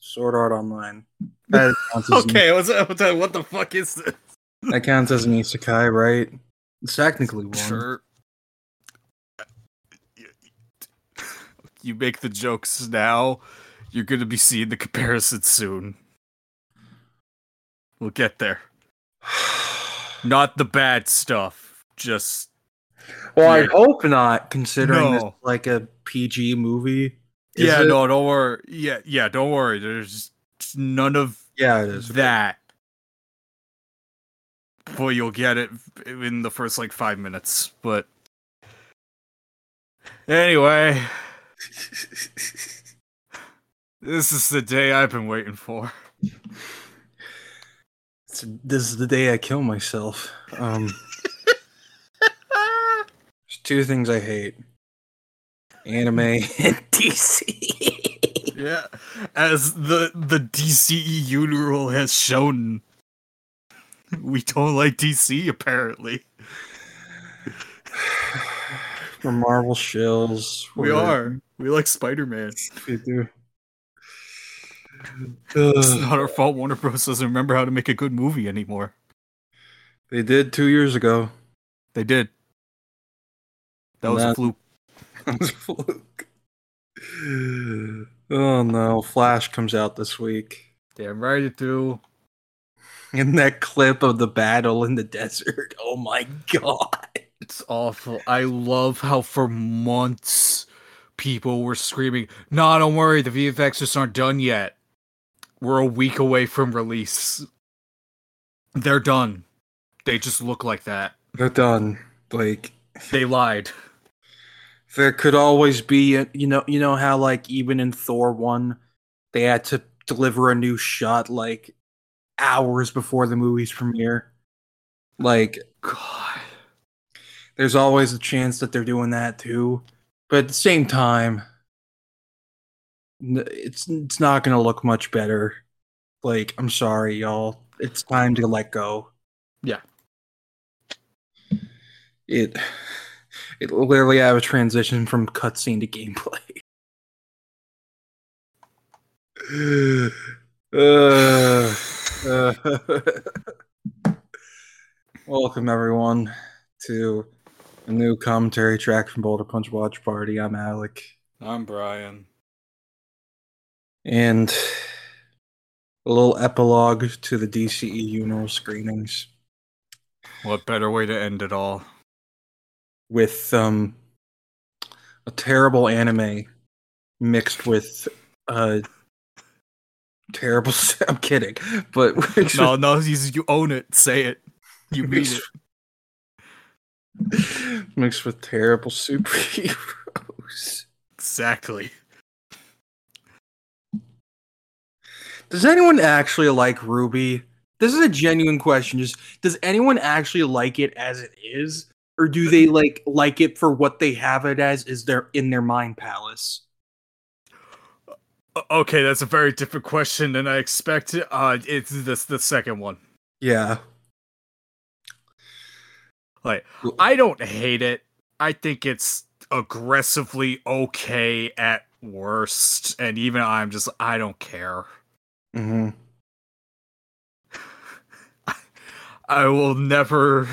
Sword Art Online. That counts as Okay, what's what's what the fuck is this? that counts as an isekai, right? It's technically one. Sure. You make the jokes now. You're gonna be seeing the comparison soon. We'll get there. Not the bad stuff. Just well, I hope not, considering this No. is like a PG movie. Is yeah, it? no, don't worry. Yeah, yeah, don't worry. There's none of Yeah, it is. that. Well, you'll get it in the first like five minutes. But anyway, this is the day I've been waiting for. This is the day I kill myself. Um, there's two things I hate: anime and DC. Yeah, as the the DCEUneral has shown, we don't like DC apparently. We're Marvel shills. We We're- are. We like Spider Man. We do. It's not our fault. Warner Bros. doesn't remember how to make a good movie anymore. they did two years ago. They did. That was a fluke. That was a fluke. Oh no! Flash comes out this week. Damn right it do. And that clip of the battle in the desert. Oh my god! It's awful. I love how for months people were screaming, "Nah, don't worry, the VFX just aren't done yet. We're a week away from release. They're done. They just look like that. They're done. Like They lied. there could always be, a, you know, you know how like even in Thor one, they had to deliver a new shot like hours before the movie's premiere. Like God. there's always a chance that they're doing that too, but at the same time, it's it's not gonna look much better. Like I'm sorry, y'all. It's time to let go. Yeah. It it literally have a transition from cutscene to gameplay. Uh, uh, welcome everyone to a new commentary track from Boulder Punch Watch Party. I'm Alec, I'm Brian. And a little epilogue to the DCEUneral screenings What better way to end it all? with um a terrible anime mixed with uh terrible. I'm kidding, but No, no, you, you own it. Say it. You mean it. mixed with terrible superheroes. Exactly. Does anyone actually like RWBY? This is a genuine question. Just does anyone actually like it as it is, or do they like like it for what they have it as? Is their in their mind palace? Okay, that's a very different question than I expected. Uh, it's this the second one. Yeah, Like, I don't hate it. I think it's aggressively okay at worst, and even I'm just I don't care. Hmm I will never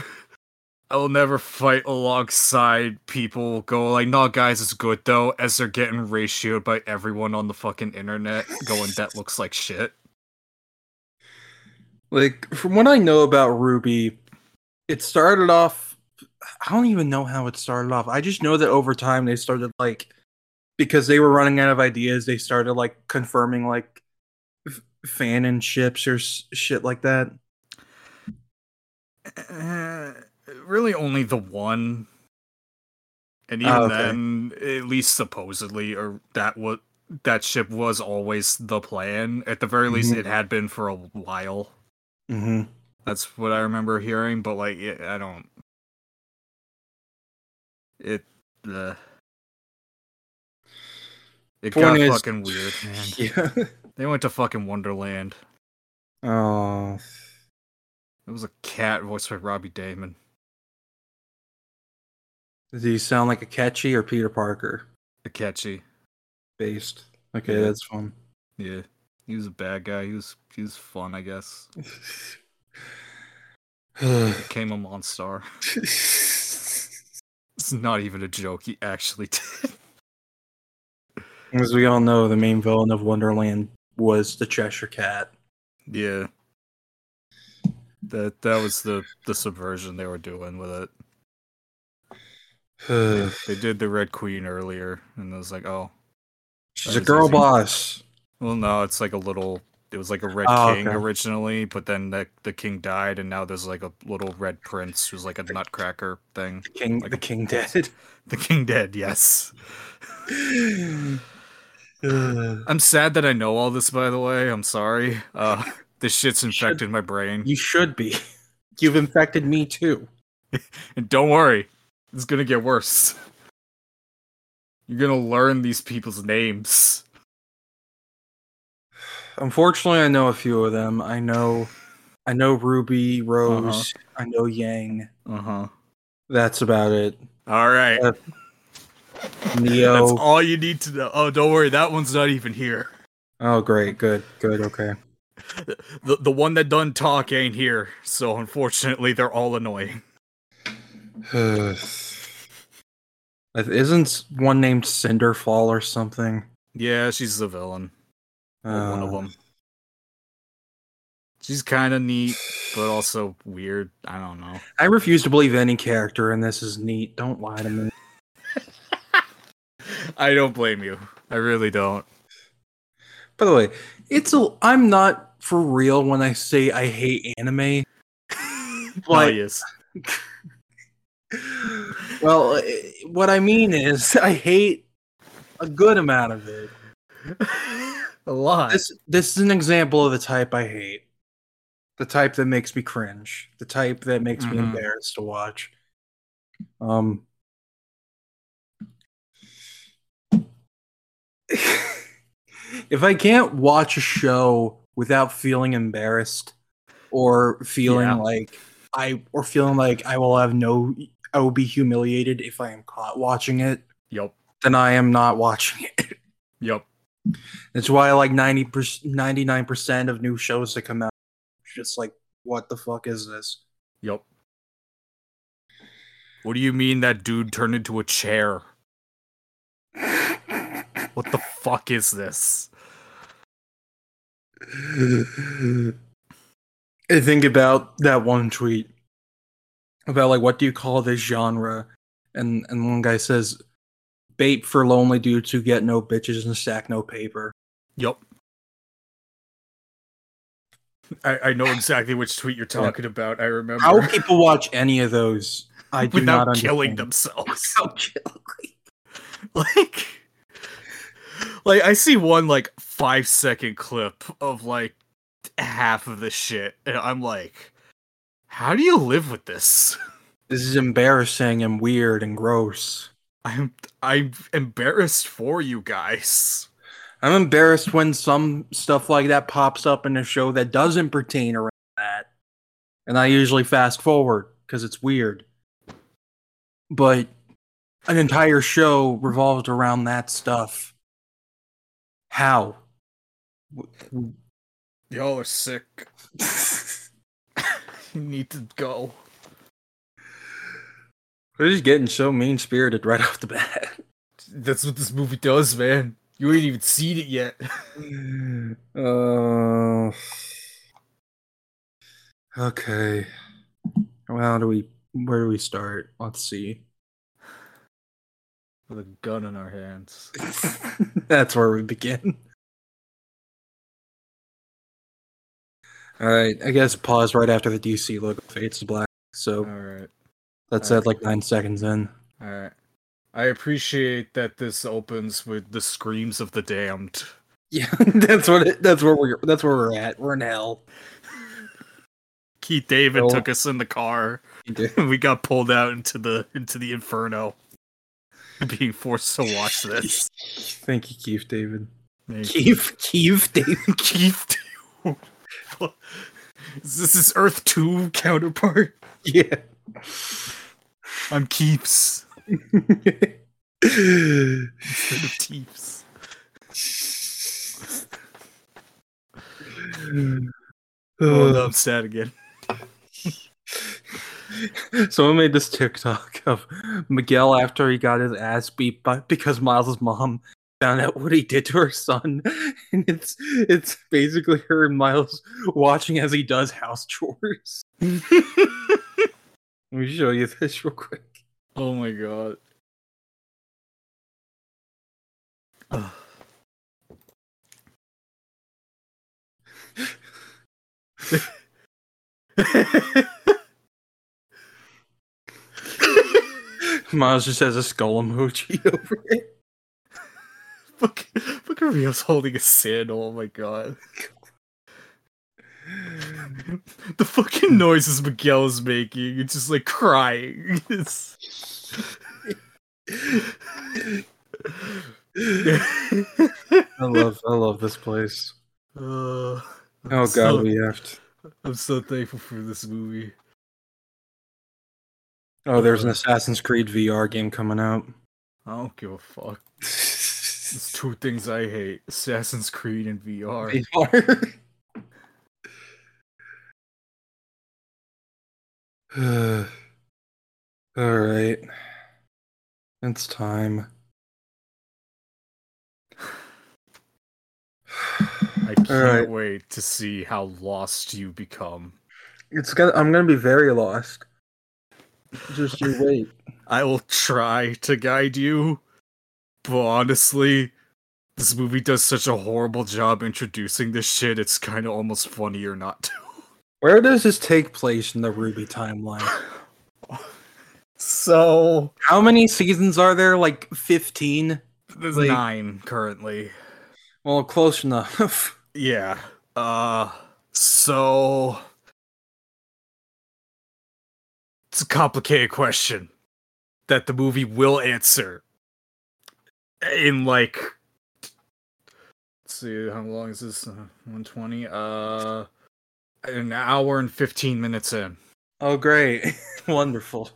I will never fight alongside people go like, no guys, it's good though, as they're getting ratioed by everyone on the fucking internet going that looks like shit. Like from what I know about RWBY, it started off. I don't even know how it started off. I just know that over time they started like because they were running out of ideas. They started like confirming like f- fan and ships or shit like that. Uh, really only the one. And even Oh, okay. then, at least supposedly, or that what that ship was always the plan. At the very least, Mhm. it had been for a while. Mm-hmm. That's what I remember hearing, but like, I don't. It, uh, it got Point is- fucking weird, man. Yeah. They went to fucking Wonderland. oh. It was a cat voiced by Robbie Daymond. Does he sound like Akechi or Peter Parker Akechi. based? Okay, Yeah. that's fun. Yeah. He was a bad guy. He was he was fun, I guess. Became a monster. It's not even a joke. He actually did. As we all know, the main villain of Wonderland was the Cheshire Cat. Yeah. That that was the the subversion they were doing with it. They, they did the Red Queen earlier, and it was like, oh, She's a girl easy. boss. well, no, it's like a little. It was like a Red Oh, King okay. originally, but then the the king died, and now there's like a little Red Prince who's like a nutcracker thing. The king, Like the a- king dead. The king dead, yes. I'm sad that I know all this. By the way, I'm sorry. Uh, this shit's should- infected my brain, you should be. You've infected me too. and don't worry, it's gonna get worse. You're gonna learn these people's names. Unfortunately, I know a few of them. I know, I know Ruby, Rose. I know Yang. Uh huh. That's about it. All right. Uh, Neo. That's all you need to know. Oh, don't worry, that one's not even here. Oh, great, good, good, okay. The the one that done talk ain't here, so unfortunately they're all annoying. Isn't one named Cinder Fall or something? Yeah, she's the villain. or one of Uh, them. She's kind of neat, but also weird. I don't know. I refuse to believe any character in this is neat. Don't lie to me. I don't blame you. I really don't. By the way, it's a. I'm not for real when I say I hate anime. oh, Like- yes. well, eh, what I mean is I hate a good amount of it. a lot. This this is an example of the type I hate. The type that makes me cringe. The type that makes me Mhm. embarrassed to watch. Um If I can't watch a show without feeling embarrassed or feeling Yeah. like I or feeling like I will have no I will be humiliated if I am caught watching it, Yep. then I am not watching it. yep. That's why like 90 99% of new shows that come out just like what the fuck is this? Yep. What do you mean that dude turned into a chair? What the fuck is this? I think about that one tweet about like what do you call this genre? And and one guy says bait for lonely dudes who get no bitches and stack no paper. Yup. I, I know exactly which tweet you're talking about. I remember. How people watch any of those? I do without not killing understand. themselves. Without killing. like like i see one like five second clip of like half of the shit and i'm like how do you live with this This is embarrassing and weird and gross. i'm i'm embarrassed for you guys I'm embarrassed when some stuff like that pops up in a show that doesn't pertain around that. And I usually fast forward because it's weird. But an entire show revolved around that stuff. How? y'all are sick you need to go We're just getting so mean spirited right off the bat. that's what this movie does man you ain't even seen it yet Uh, okay. Well, how do we? Where do we start? Let's see. With a gun in our hands That's where we begin. All right, I guess pause right after the DC logo fades to black. So all right that's all at like nine seconds in. all right i appreciate that this opens with the screams of the damned Yeah, that's what. It, that's where we're. That's where we're at. We're in hell. Keith David Oh. took us in the car. We got pulled out into the into the inferno, being forced to watch this. Thank you, Keith David. Thank you. Keith, Keith David. Keith, Is this his Earth 2 counterpart? Yeah. I'm Keeps instead of Teeps. Oh, no, I'm sad again. Someone made this TikTok of Miguel after he got his ass beat by because Miles' mom found out what he did to her son, and it's it's basically her and Miles watching as he does house chores. Let me show you this real quick. Oh my god. Miles just has a skull emoji over it. Look, look at Rio's holding a sandal. Oh my god. the fucking noises Miguel is making, it's just like crying. It's... I love I love this place. Uh, Oh god, so- we have to. I'm so thankful for this movie. Oh, there's an Assassin's Creed VR game coming out. I don't give a fuck. It's two things I hate: Assassin's Creed and VR. VR. All right. It's time. I can't Alright. wait to see how lost you become. It's gonna I'm gonna be very lost. Just you wait. I will try to guide you, but honestly, this movie does such a horrible job introducing this shit. It's kind of almost funnier not to. Where does this take place in the RWBY timeline? So How many seasons are there? Like 15? there's Like- nine currently. Well, close enough. Yeah. Uh so it's a complicated question that the movie will answer in like let's see how long is this uh, 120 uh an hour and 15 minutes in oh, great. Wonderful.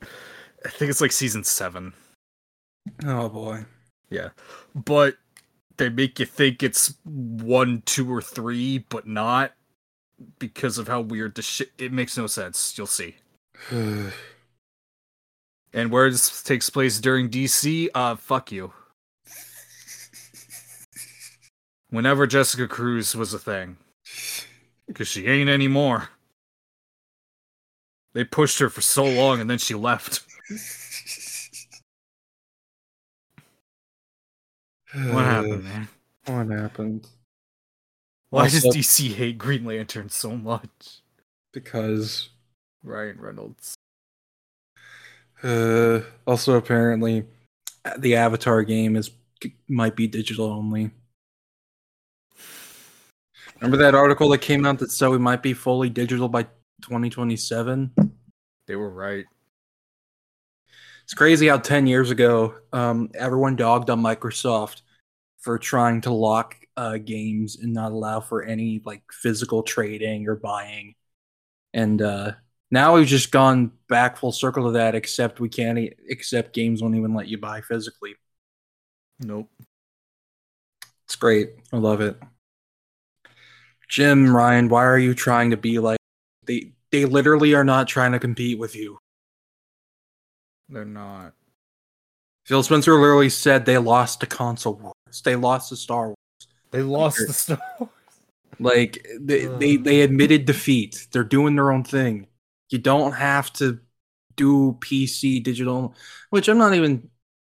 i think it's like season 7 Oh, boy. Yeah but they make you think it's 1 2 or 3 but not because of how weird the shit it makes no sense you'll see And where this takes place during DC, uh, fuck you. Whenever Jessica Cruz was a thing. Because she ain't anymore. They pushed her for so long and then she left. What happened, man? What happened? Why does DC hate Green Lantern so much? Because Ryan Reynolds. uh, also apparently the Avatar game is might be digital only. Remember that article that came out that said we might be fully digital by 2027? They were right. It's crazy how 10 years ago, um, everyone dogged on Microsoft for trying to lock uh, games and not allow for any like physical trading or buying. And uh, now we've just gone back full circle to that, except we can't e- accept games won't even let you buy physically. Nope. It's great. I love it. Jim, Ryan, why are you trying to be like they they literally are not trying to compete with you. They're not. Phil Spencer literally said they lost to console wars. They lost to Star Wars. They lost the Star Wars. Like they, they they admitted defeat. They're doing their own thing. You don't have to do PC digital, which I'm not even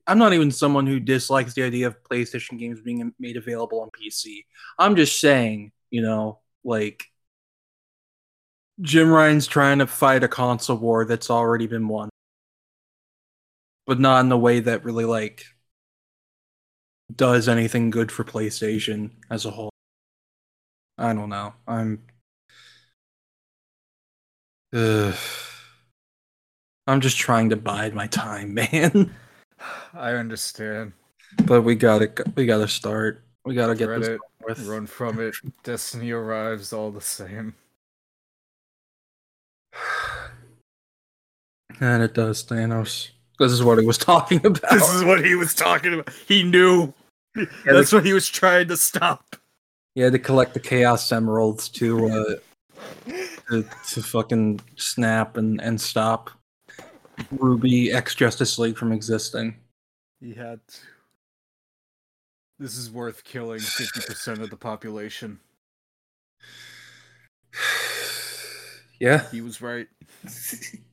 I'm not even someone who dislikes the idea of PlayStation games being made available on PC. I'm just saying, you know, like Jim Ryan's trying to fight a console war that's already been won. But not in the way that really like does anything good for PlayStation as a whole. I don't know. I'm. Ugh. I'm just trying to bide my time, man. I understand. but we gotta, we gotta start. We gotta get this Reddit, over with. run from it. Destiny arrives all the same. And it does, Thanos. This is what he was talking about. This is what he was talking about. He knew. Yeah, That's what he was trying to stop. He had to collect the Chaos Emeralds to uh, to, to fucking snap and, and stop RWBY X Justice League from existing. He had to. This is worth killing 50% of the population. Yeah. He was right.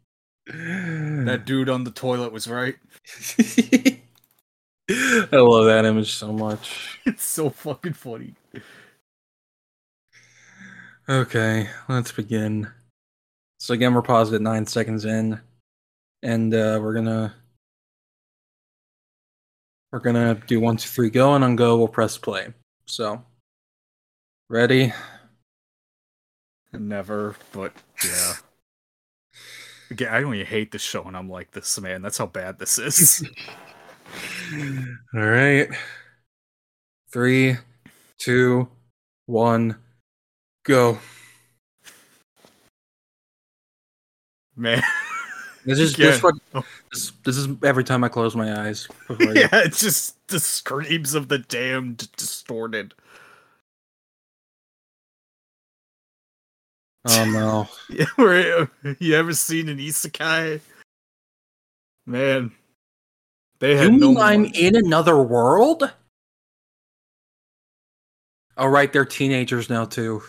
That dude on the toilet was right. I love that image so much. It's so fucking funny. Okay, let's begin. So again, we're paused at nine seconds in, and uh, we're gonna we're gonna do one, two, three, go, and on go we'll press play. So, ready? Never, but yeah. Again, I don't even hate this show and I'm like this, man. That's how bad this is. All right, three, two, one, go. man. This is Yeah. this, fuck- Oh. this, this is every time I close my eyes. before I go. yeah, it's just the screams of the damned distorted. Oh no. Yeah, where you ever seen an isekai? Man, they had You no. mean I'm in another world? Oh, right, they're teenagers now too.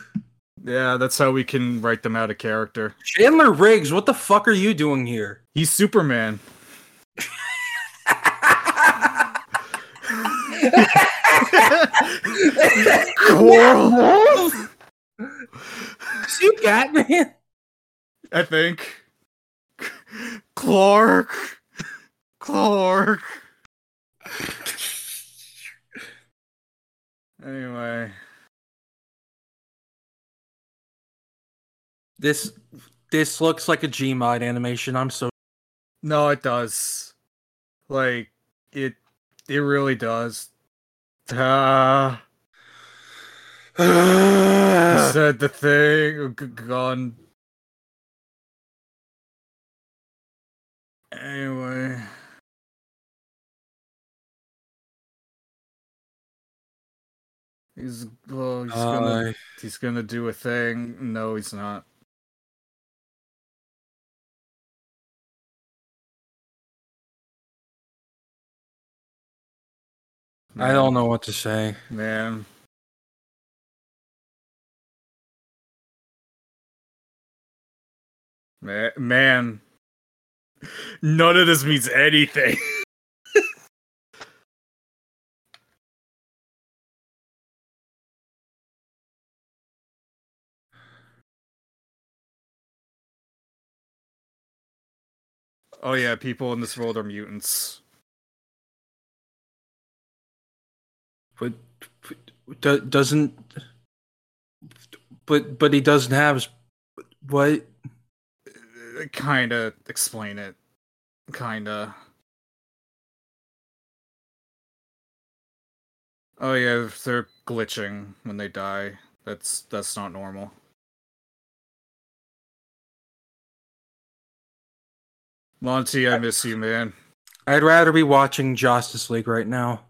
Yeah, that's how we can write them out of character. Chandler Riggs, what the fuck are you doing here? He's Superman. Coral. Is you Batman? I think. Clark. Clark. Anyway, This this looks like a Gmod animation. I'm so no, it does. Like it, it really does. Ah, said the thing. Gone. Anyway. He's well, he's gonna Uh, he's gonna do a thing. No, he's not. I don't know what to say. man. Man. None of this means anything. oh yeah, people in this world are mutants. But, but doesn't but but he doesn't have what Kind of explain it. Kinda. Oh yeah, they're glitching when they die. That's that's not normal. Monty, I miss you, man. I'd rather be watching Justice League right now.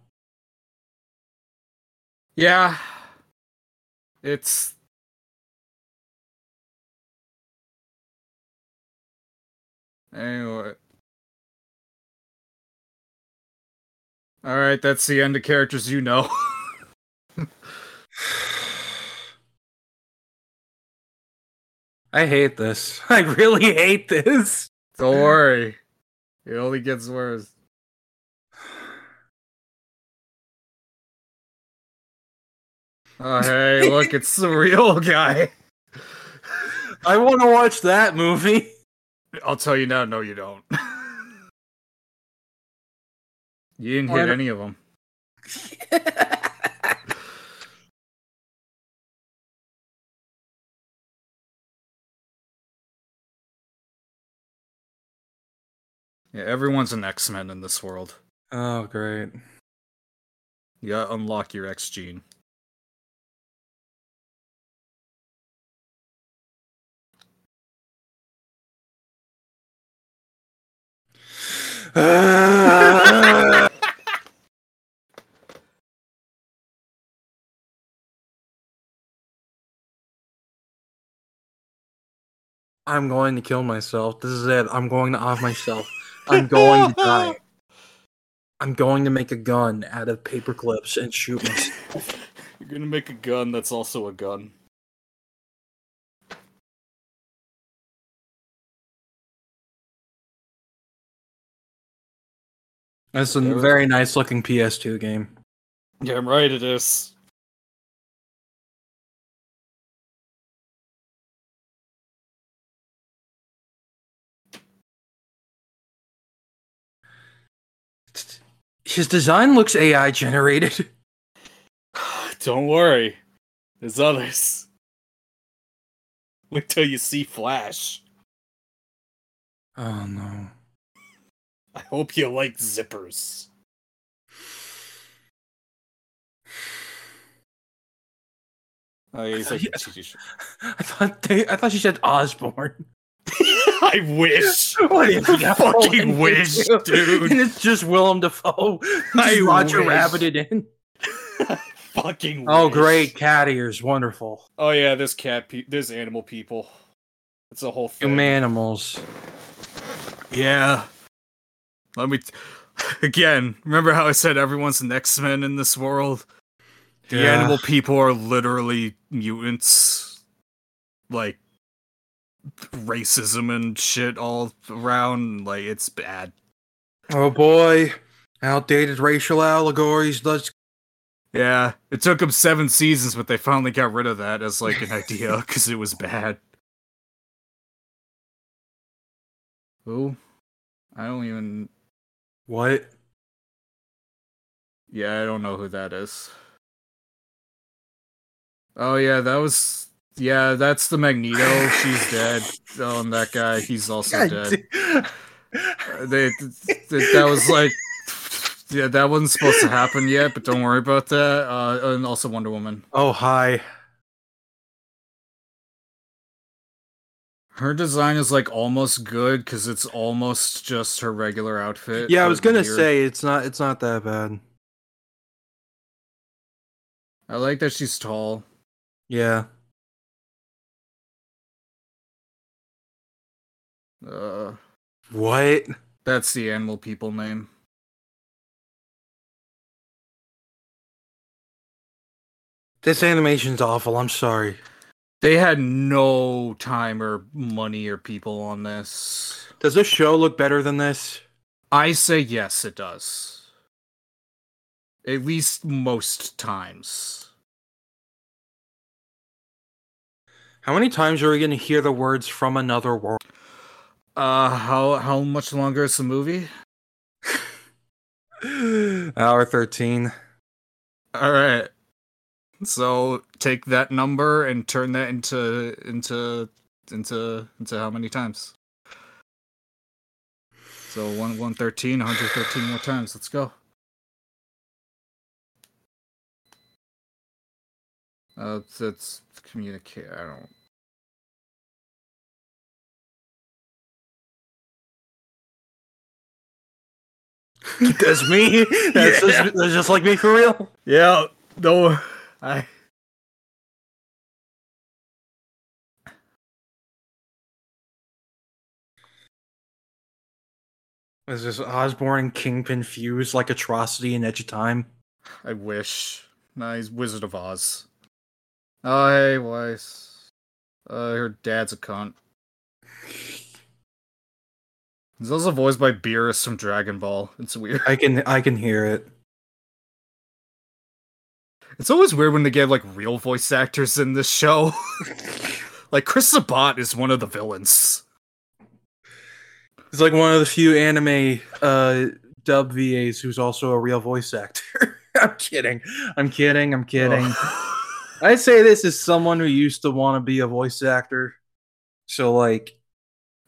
Yeah. It's Anyway. Alright, that's the end of characters you know. I hate this. I really hate this. Don't worry. It only gets worse. Oh hey, look, it's the real guy. I want to watch that movie. I'll tell you now, no you don't. you didn't hit any of them. Yeah, everyone's an X-Men in this world. oh, great. You gotta unlock your X gene. I'm going to kill myself. This is it. I'm going to off myself. I'm going to die. I'm going to make a gun out of paper clips and shoot myself. You're gonna make a gun that's also a gun. That's a very nice looking PS2 game. Yeah, I'm right. It is. His design looks AI generated. Don't worry. There's others. Wait till you see Flash. Oh no. I hope you like zippers. Oh, yeah, he's like, I thought they, I thought she said Osborne. I wish. What if I fucking wish, dude. And it's just Willem Dafoe. I Just Roger wish. Rabbited in. fucking. Oh, wish. great cat ears, wonderful. Oh yeah, this cat. Pe- there's animal people. It's a whole thing. Humanimals. Yeah. Let me. T- Again, remember how I said everyone's an X Men in this world? The Yeah. animal people are literally mutants. Like racism and shit all around. Like it's bad. Oh boy, outdated racial allegories. Let's. Yeah, it took them seven seasons, but they finally got rid of that as like an idea because it was bad. Who? I don't even. What? Yeah, I don't know who that is. Oh yeah, that was yeah, that's the Magneto. She's dead. Oh, and that guy, he's also dead. Uh, They, th- that was like, yeah, that wasn't supposed to happen yet, but don't worry about that. Uh, and also Wonder Woman. Oh hi. Her design is like almost good because it's almost just her regular outfit. Yeah, I was gonna weird. say it's not. It's not that bad. I like that she's tall. Yeah. Uh, What? that's the animal people name. This animation's awful. I'm sorry. They had no time or money or people on this. Does this show look better than this? I say yes, it does. At least most times. How many times are we gonna hear the words "from another world"? Uh, how how much longer is the movie? Hour thirteen. All right. So take that number and turn that into into into into how many times? So one one thirteen, 113 more times. Let's go. Uh, it's communicate. I don't. That's me. That's, Yeah. just, that's just like me for real. Yeah. No. I. Is this Osborne Kingpin fused like atrocity and Edge of Time? I wish. Nah, he's Wizard of Oz. Oh, hey, Weiss. Uh, her dad's a cunt. He's also voiced by Beerus from Dragon Ball. It's weird. I can I can hear it. It's always weird when they get like real voice actors in this show. like Chris Sabat is one of the villains. He's like one of the few anime uh, dub VAs who's also a real voice actor. I'm kidding. I'm kidding. I'm kidding. I say this as someone who used to want to be a voice actor. So like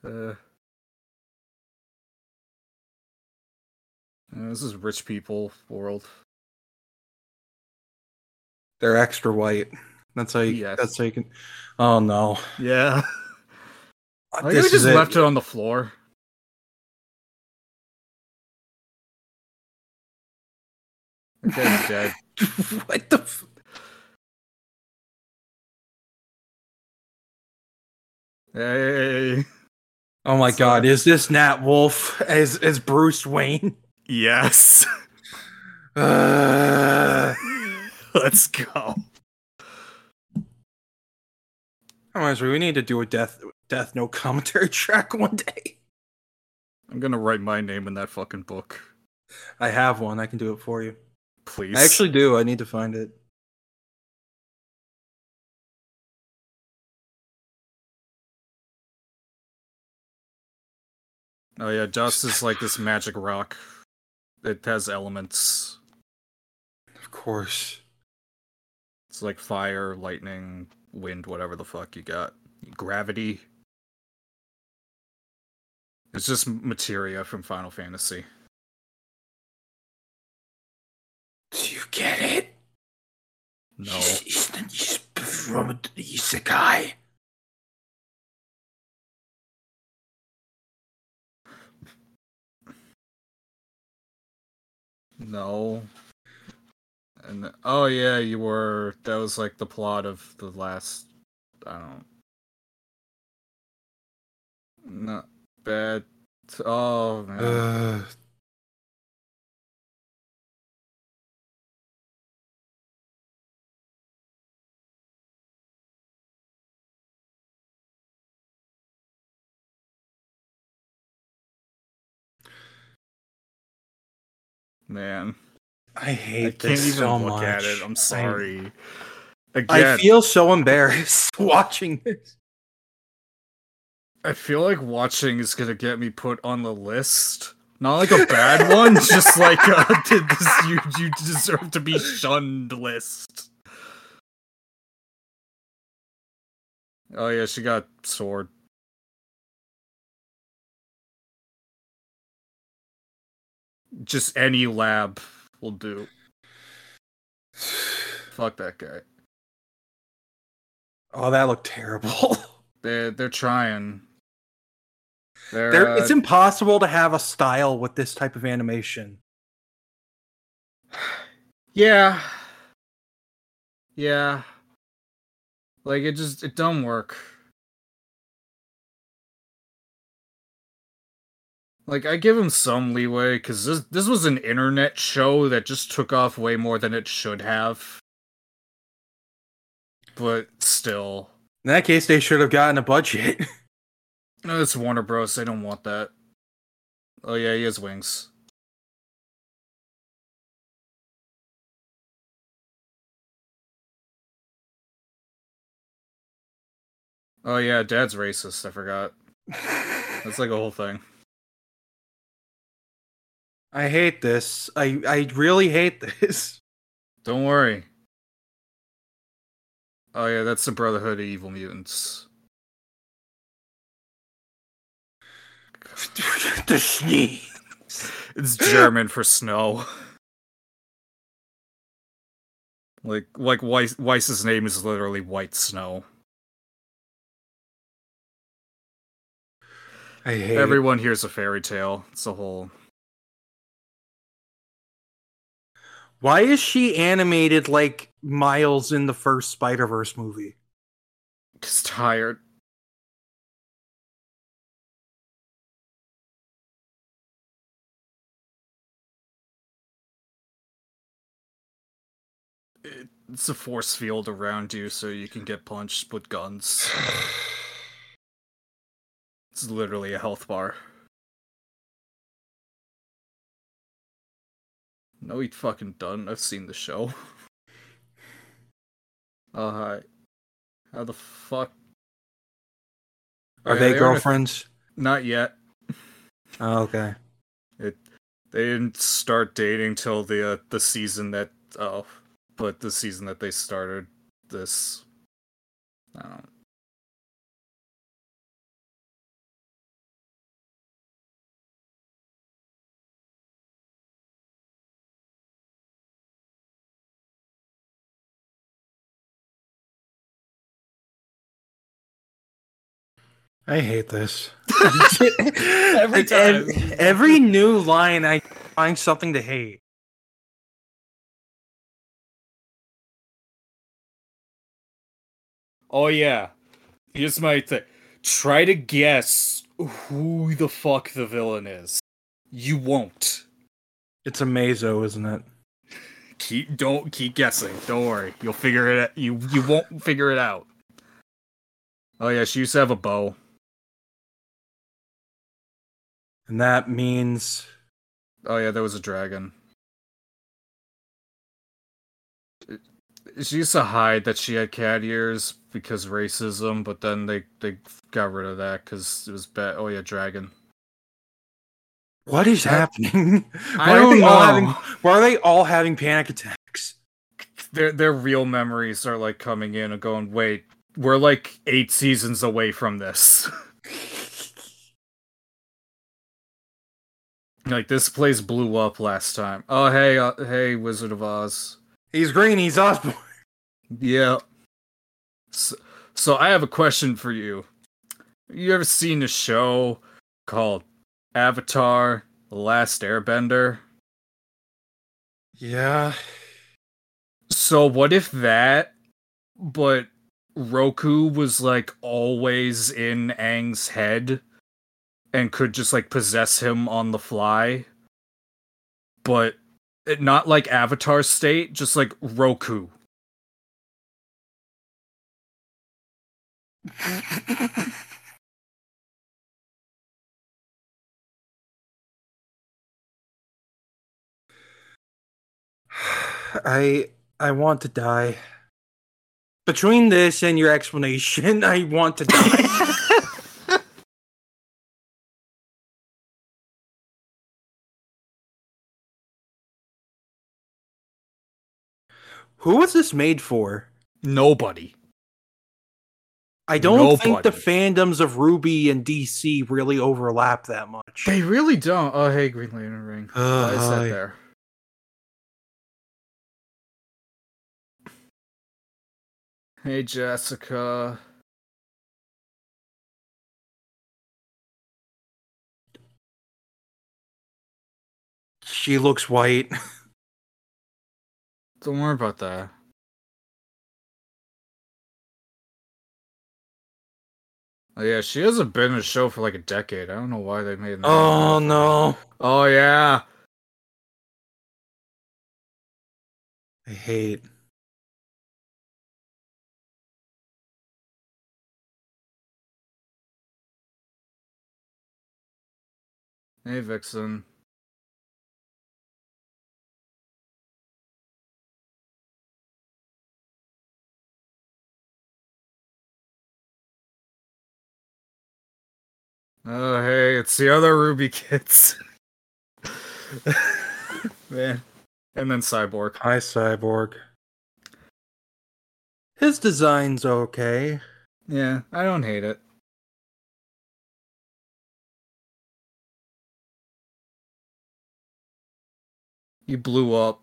Uh, uh, this is rich people world. They're extra white. That's how you. Yes. That's how you can. Oh no! Yeah. I think we just it. left it on the floor. Okay, dead. what the? F- Hey. oh my So- god! Is this Nat Wolff as as Bruce Wayne? Yes. Uh, Let's go. honestly, we need to do a death Death Note commentary track one day. I'm gonna write my name in that fucking book. I have one. I can do it for you. Please. I actually do. I need to find it. Oh yeah, dust is like this magic rock. It has elements. Of course. It's like fire, lightning, wind, whatever the fuck you got. Gravity. It's just materia from Final Fantasy. Do you get it? No. He's, he's, he's from the isekai. No. And oh yeah, you were that was like the plot of the last I don't not bad oh man. Uh, man. I hate I can't this even so look much. at it. I'm sorry. I, feel so embarrassed watching this. I feel like watching is gonna get me put on the list. Not like a bad one, just like uh, a did this you you deserve to be shunned list. Oh yeah, she got sword. Just any lab will do. Fuck that guy. Oh, that looked terrible. They're they're trying. They're, There, uh, it's impossible to have a style with this type of animation. Yeah. Yeah. Like it just it don't work. Like I give him some leeway cuz this this was an internet show that just took off way more than it should have. But still, In that case, they should have gotten a budget. no, it's Warner Bros. They don't want that. Oh yeah, he has wings. Oh yeah, Dad's racist. I forgot. That's like a whole thing. I hate this. I I really hate this. Don't worry. Oh yeah, that's the Brotherhood of Evil Mutants. the Schnee. It's German for snow. Like like Weiss, Weiss's name is literally White Snow. I hate Everyone hears a fairy tale. It's a whole Why is she animated like Miles in the first Spider Verse movie? just tired. It's a force field around you so you can get punched with guns. It's literally a health bar. No, he fucking done. I've seen the show. Oh hi. How the fuck? Are Yeah, they they're a- girlfriends? Not yet. Oh, okay. It they didn't start dating till the uh, the season that oh, but the season that they started this. I don't I hate this. Every time. ev- every new line, I find something to hate. Oh yeah. Here's my thing. Try to guess who the fuck the villain is. You won't. It's Amazo, isn't it? Keep don't keep guessing. Don't worry. You'll figure it out. You you won't figure it out. Oh yeah, she used to have a bow. And that means Oh yeah, there was a dragon. She used to hide that she had cat ears because racism, but then they they got rid of that because it was bad. Oh yeah, dragon. what is happening? I Why are they know. all having why are they all having panic attacks? their their real memories are like coming in and going, wait, we're like eight seasons away from this. like this place blew up last time. Oh hey, uh, hey, Wizard of Oz. He's green, he's Ozpin. Yeah. So, so I have a question for you. You ever seen a show called Avatar: The Last Airbender? Yeah. So what if that, but Roku was like always in Aang's head and could just like possess him on the fly? But it, not like Avatar state, just like Roku. I I want to die. Between this and your explanation, I want to die. Who was this made for? Nobody. I don't think the fandoms of RWBY and DC really overlap that much. They really don't. Oh, hey, Green Lantern ring. Uh, Why is that there? Hey, Jessica. She looks white. Don't worry about that. Oh yeah, she hasn't been in a show for like a decade. I don't know why they made. Oh no. Oh yeah. I hate. Hey Vixen. Oh hey, it's the other RWBY kids. Man. And then Cyborg. Hi, Cyborg. His design's okay. Yeah, I don't hate it. You blew up.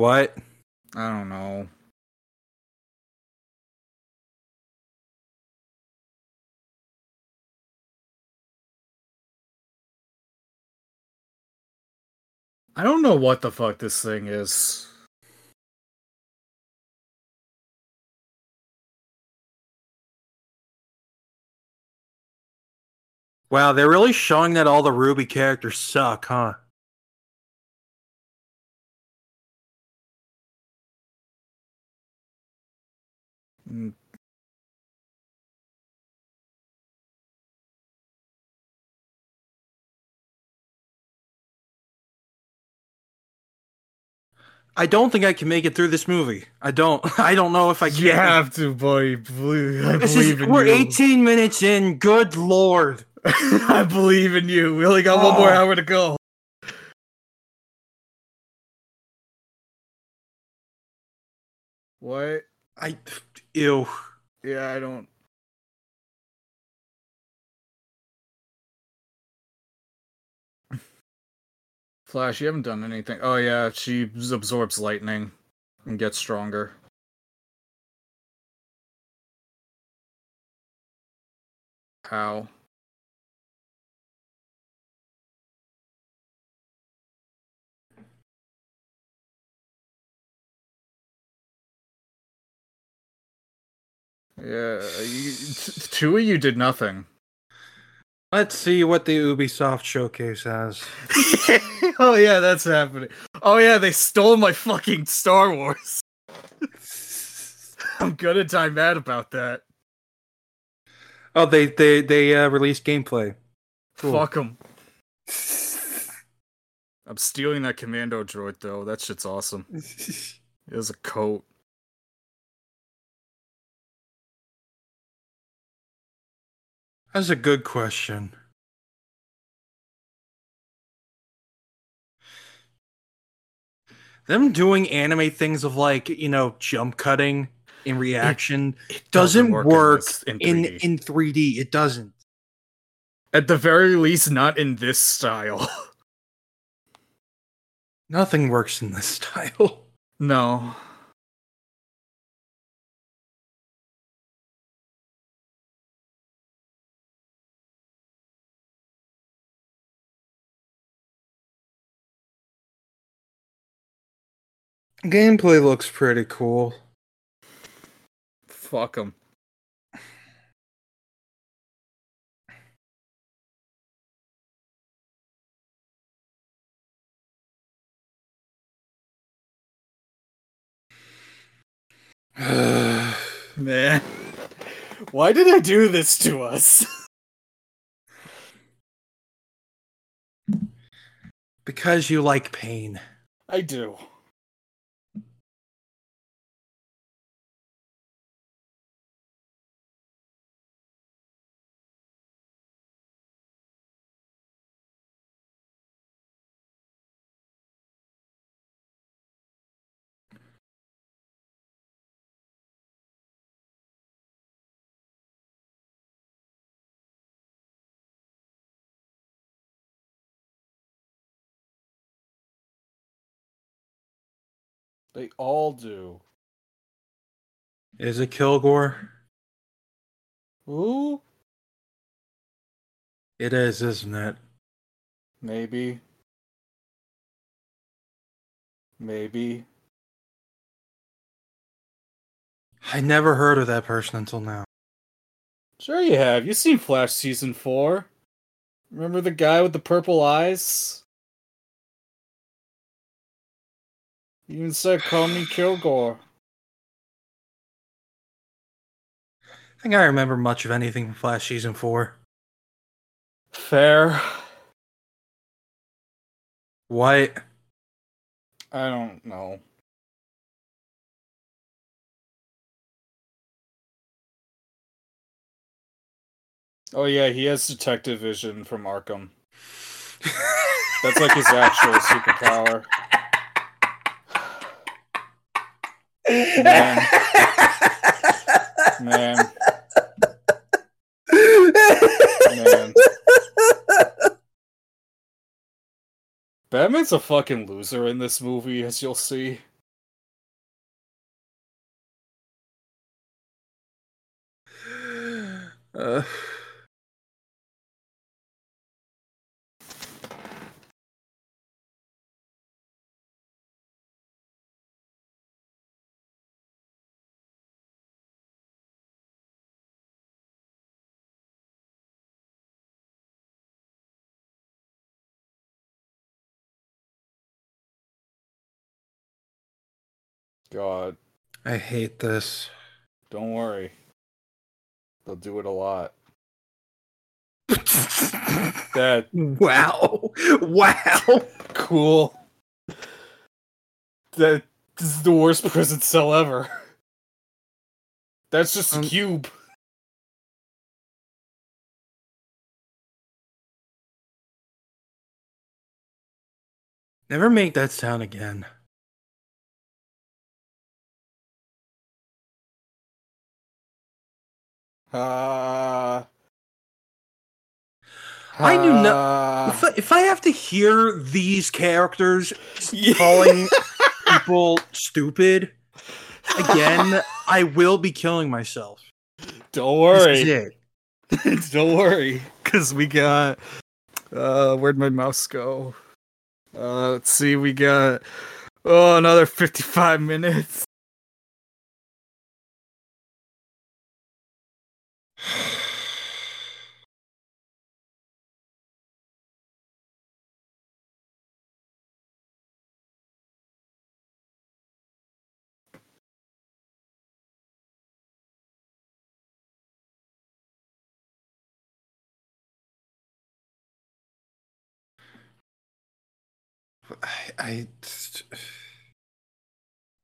What? I don't know. I don't know what the fuck this thing is. Wow, they're really showing that all the RWBY characters suck, huh? I don't think I can make it through this movie. I don't. I don't know if I can. You have to, buddy. Believe, I This believe is, in we're you. 18 minutes in. Good lord. I believe in you. We only got one more Oh. hour to go. What? I. Ew. Yeah, I don't. Flash, you haven't done anything. Oh yeah, she absorbs lightning and gets stronger. How? Yeah, you, t- two of you did nothing. Let's see what the Ubisoft showcase has. oh yeah, that's happening. Oh yeah, they stole my fucking Star Wars. I'm gonna die mad about that. Oh, they they they uh, released gameplay. Cool. Fuck them. I'm stealing that commando droid though. That shit's awesome. It has a coat. That's a good question. Them doing anime things of like, you know, jump cutting in reaction It doesn't, work, in, in, this- in 3D. It doesn't. At the very least, not in this style. Nothing works in this style. no. Gameplay looks pretty cool. Fuck them. Man. Why did I do this to us? because you like pain. I do. They all do. Is it Kilgore? Ooh, It is, isn't it? maybe. Maybe. I never heard of that person until now. Sure you have. You've seen Flash season 4. Remember the guy with the purple eyes? Even said call me Kilgore. I think I remember much of anything from Flash season four. Fair. What? I don't know. Oh yeah, he has detective vision from Arkham. That's like his actual superpower. Man. Man, man. Batman's a fucking loser in this movie, as you'll see. Uh, God, I hate this. don't worry. They'll do it a lot. That wow. Wow. cool. That this is the worst prison cell ever. That's just a Um, cube. Never make that sound again. Uh, I do not- Uh, If I, if I have to hear these characters yeah. calling people stupid again, I will be killing myself. Don't worry. Don't worry, because we got. Uh, where'd my mouse go? Uh, let's see. We got. Oh, another fifty-five minutes. I, I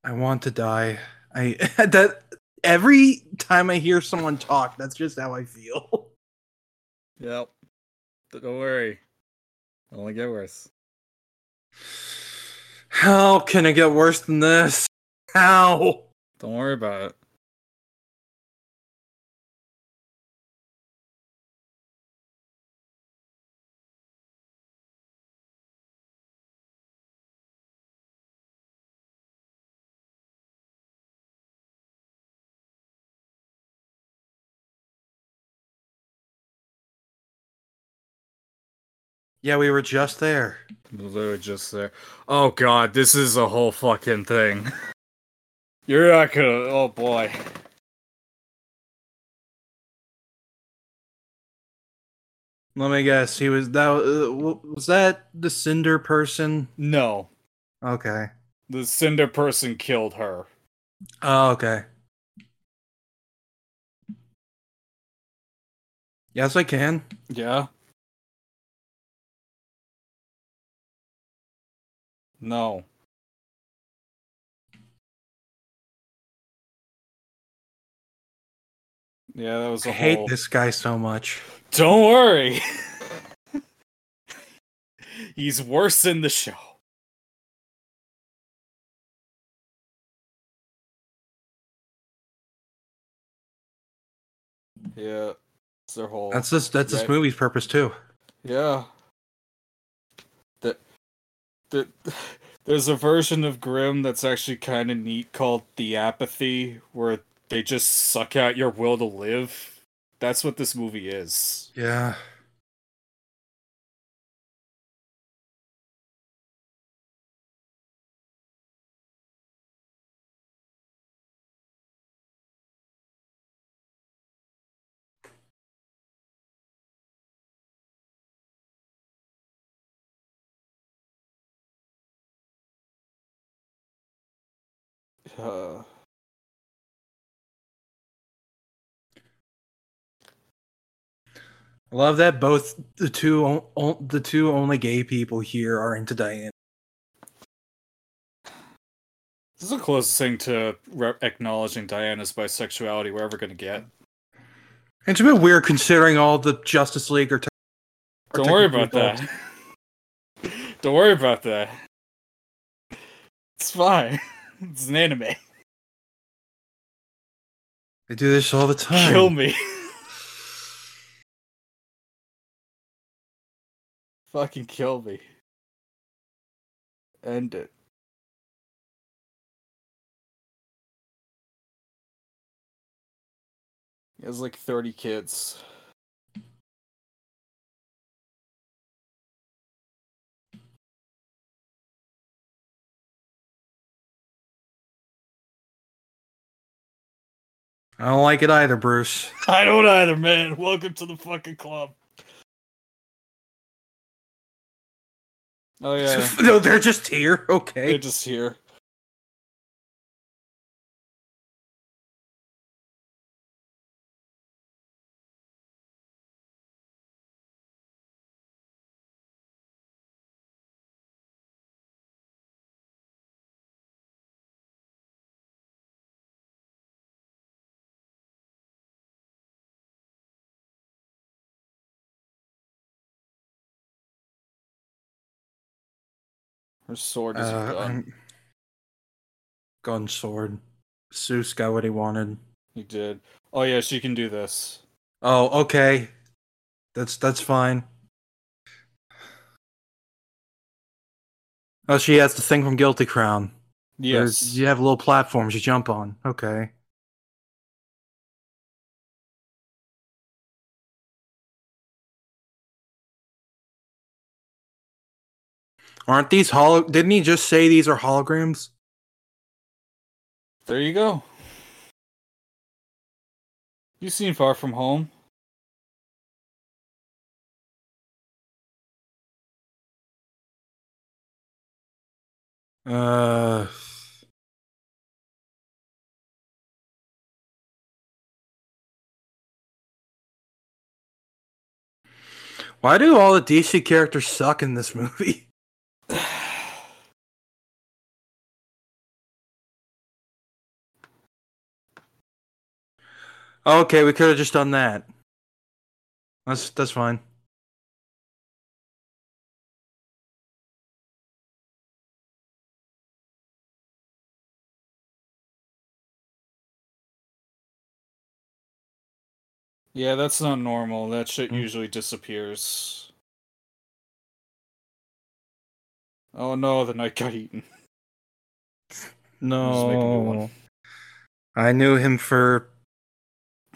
I want to die. I that every time I hear someone talk, that's just how I feel. Yep. Don't worry. Only get worse. How can it get worse than this? How? Don't worry about it. Yeah, we were just there. Literally just there. Oh god, this is a whole fucking thing. You're not gonna. Oh boy. Let me guess. He was that uh, was that the Cinder person? No, Okay. the Cinder person killed her. Oh, okay. Yes, I can. Yeah. No. Yeah, that was a I hate whole. this guy so much. Don't worry. He's worse in the show. Yeah, it's their whole. That's this. That's this movie's purpose too. Yeah. There's a version of Grimm that's actually kind of neat called the apathy, where they just suck out your will to live. That's what this movie is. Yeah. Uh, I love that both the two the two only gay people here are into Diana. this is the closest thing to re- acknowledging Diana's bisexuality we're ever gonna get. It's a bit weird considering all the Justice League are. Te- Don't worry about that. Don't worry about that. It's fine. It's an anime. They do this all the time. Kill me. Fucking kill me. End it. He has like 30 kids. I don't like it either, Bruce. I don't either, man. Welcome to the fucking club. Oh yeah, no, they're just here. Okay. they're just here. Her sword is uh, gone. Gun sword. Seuss got what he wanted. He did. Oh yeah, she can do this. Oh, okay. That's that's fine. Oh, she has the thing from Guilty Crown. Yes. There's, you have little platforms you jump on. Okay. Aren't these holo? Didn't he just say these are holograms? There you go. You seen Far From Home? Uh. Why do all the DC characters suck in this movie? Okay, we could have just done that. That's that's fine. Yeah, that's not normal. That shit Hmm. usually disappears. Oh no, the knight got eaten. make a new one. No. I knew him for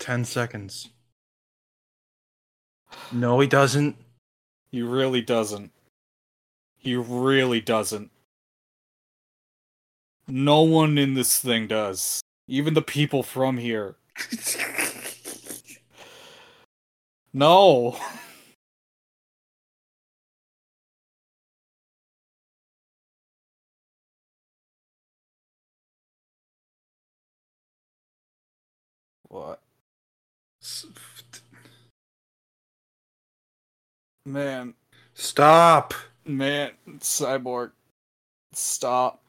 10 seconds. No, he doesn't. He really doesn't. He really doesn't. No one in this thing does. Even the people from here. No. What? Man, Stop. man, cyborg. Stop.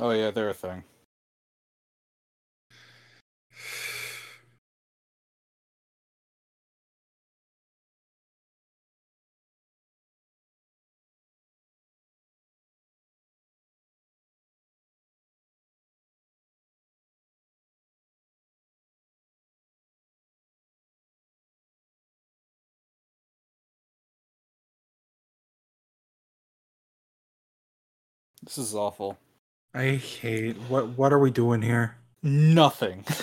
Oh yeah, they're a thing. This is awful. I hate what what are we doing here? Nothing.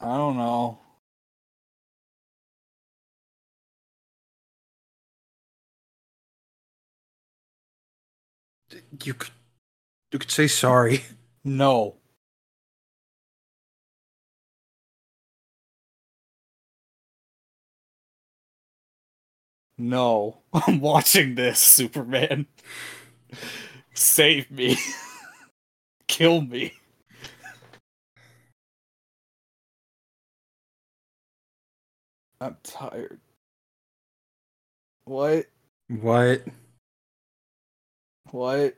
I don't know. You could you could say sorry. No. No. I'm watching this, Superman. Save me. Kill me. I'm tired. What? What? What?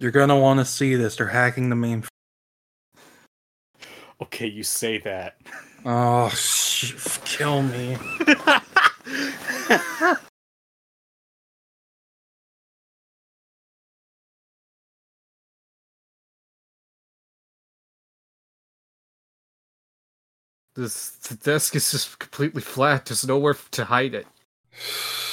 You're gonna want to see this. They're hacking the main. Okay, you say that. Oh, sh- kill me. This the desk is just completely flat. There's nowhere to hide it.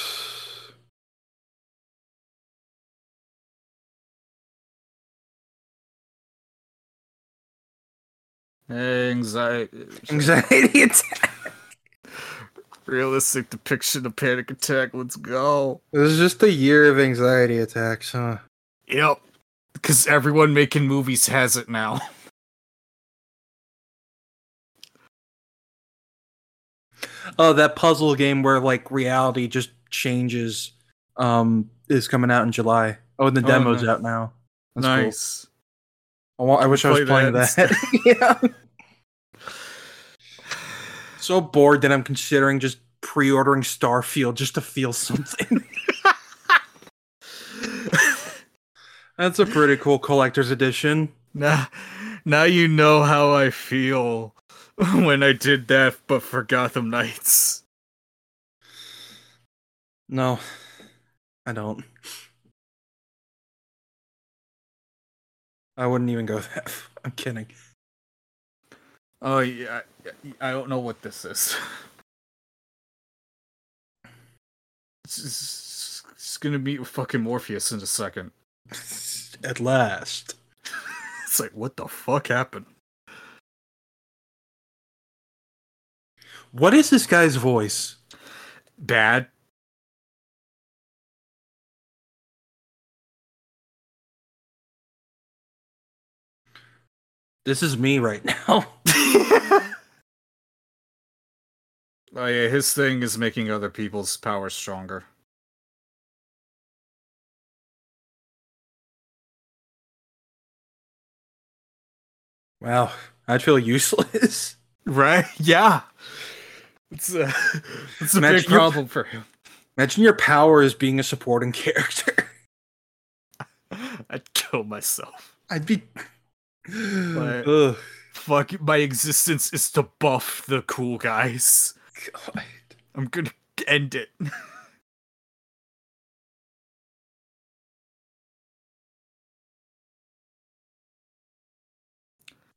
Anxiety. Anxiety attack. Realistic depiction of panic attack. Let's go. This is just a year of anxiety attacks, huh? Yep. Because everyone making movies has it now. Oh, that puzzle game where like reality just changes um is coming out in July. Oh, and the Oh, demo's nice. out now. That's cool. I, want, I wish I was playing that that. yeah. So bored that I'm considering just pre-ordering Starfield just to feel something. That's a pretty cool collector's edition. Now, now you know how I feel when I did that, but for Gotham Knights. No, I don't. I wouldn't even go that. I'm kidding. Oh yeah, I, don't know what this is. It's, it's, it's gonna meet with fucking Morpheus in a second. At last. It's like, what the fuck happened? What is this guy's voice? Bad. This is me right now. oh yeah, his thing is making other people's power stronger. wow, I'd feel useless. Right? Yeah. It's uh, a, it's a big your- problem for him. Imagine your power is being a supporting character. I'd kill myself. I'd be. Fuck, my existence is to buff the cool guys. God. I'm gonna end it.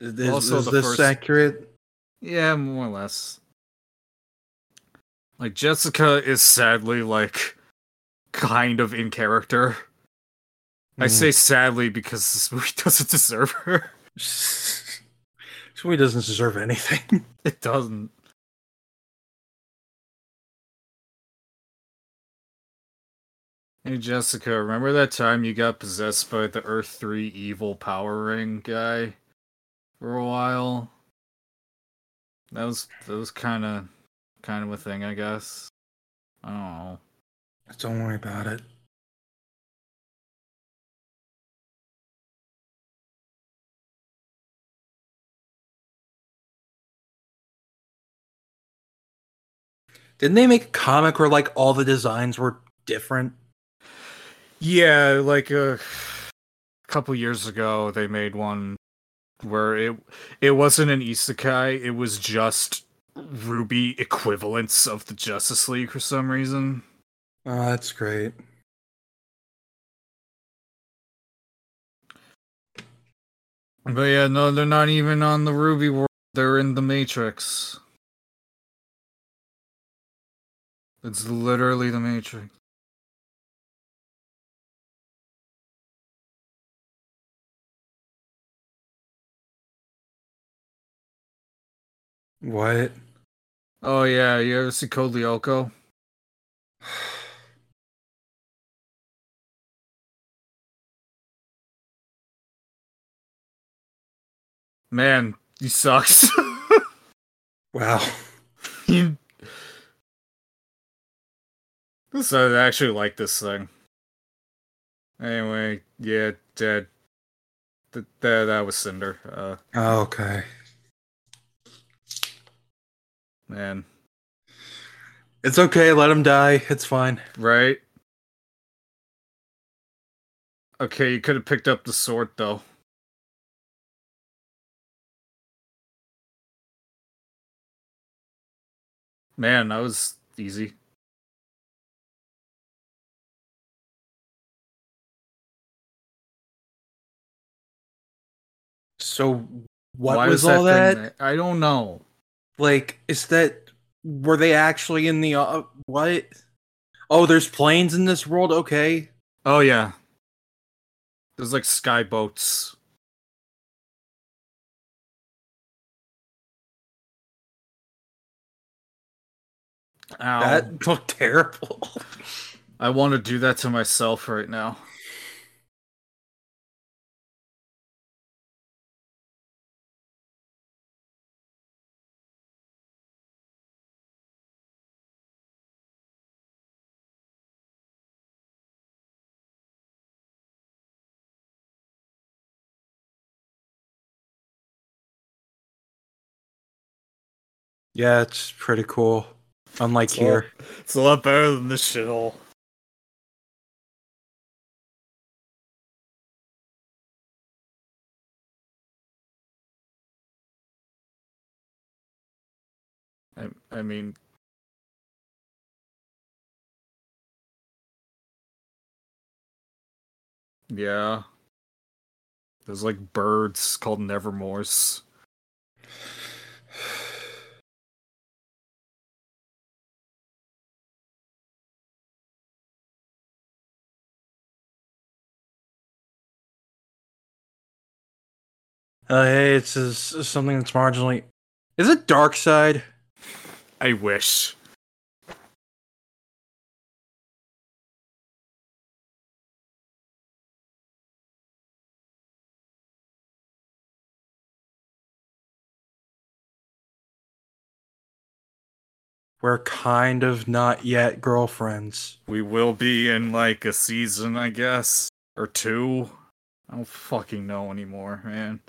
Is this, Also is the this first- accurate? Yeah, more or less. Like Jessica is sadly like kind of in character. I Mm. say sadly because this movie doesn't deserve her. Movie doesn't deserve anything. It doesn't. Hey Jessica, remember that time you got possessed by the Earth 3 evil power ring guy for a while? That was that was kind of kind of a thing, I guess. I don't know. Don't worry about it. Didn't they make a comic where like all the designs were different? Yeah, like uh, a couple years ago, they made one where it it wasn't an isekai; it was just RWBY equivalents of the Justice League for some reason. Oh, that's great. But yeah, no, they're not even on the RWBY world. They're in the Matrix. It's literally the Matrix. What? Oh yeah, you ever see Code Lyoko? Man, he sucks. Wow. He- so I actually like this thing. Anyway, yeah, dead. Th- that that was Cinder. Uh, Oh, okay. man, It's okay. Let him die. It's fine. right? Okay, you could have picked up the sword though. Man, that was easy. So, what Why was was all thing that? I don't know. Like, is that were they actually in the uh, what? Oh, there's planes in this world. Okay. Oh yeah. There's like sky boats. Ow. That looked terrible. I want to do that to myself right now. Yeah, it's pretty cool. Unlike It's a lot- here. It's a lot better than this shithole. I, I mean, yeah. There's like birds called Nevermores. Uh, hey, it's just something that's marginally. Is it Darkseid? I wish. We're kind of not yet girlfriends. We will be in like a season, I guess, or two. I don't fucking know anymore, man.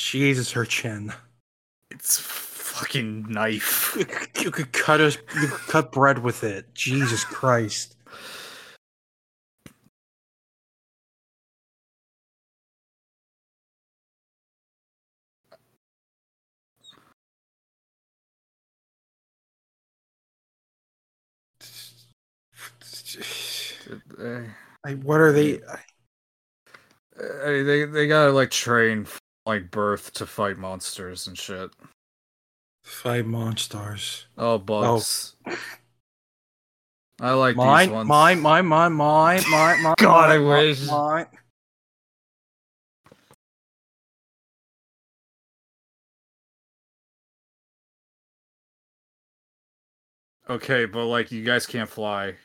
Jesus, her chin. It's fucking knife. You could cut us. You could cut bread with it. Jesus Christ. I, what are they? uh, they they gotta like train like birth to fight monsters and shit. Fight monsters. Oh, bugs. I like Mine, these ones. mine, mine, mine, mine, mine, mine. God, I mine, wish. Mine. Okay, but like you guys can't fly.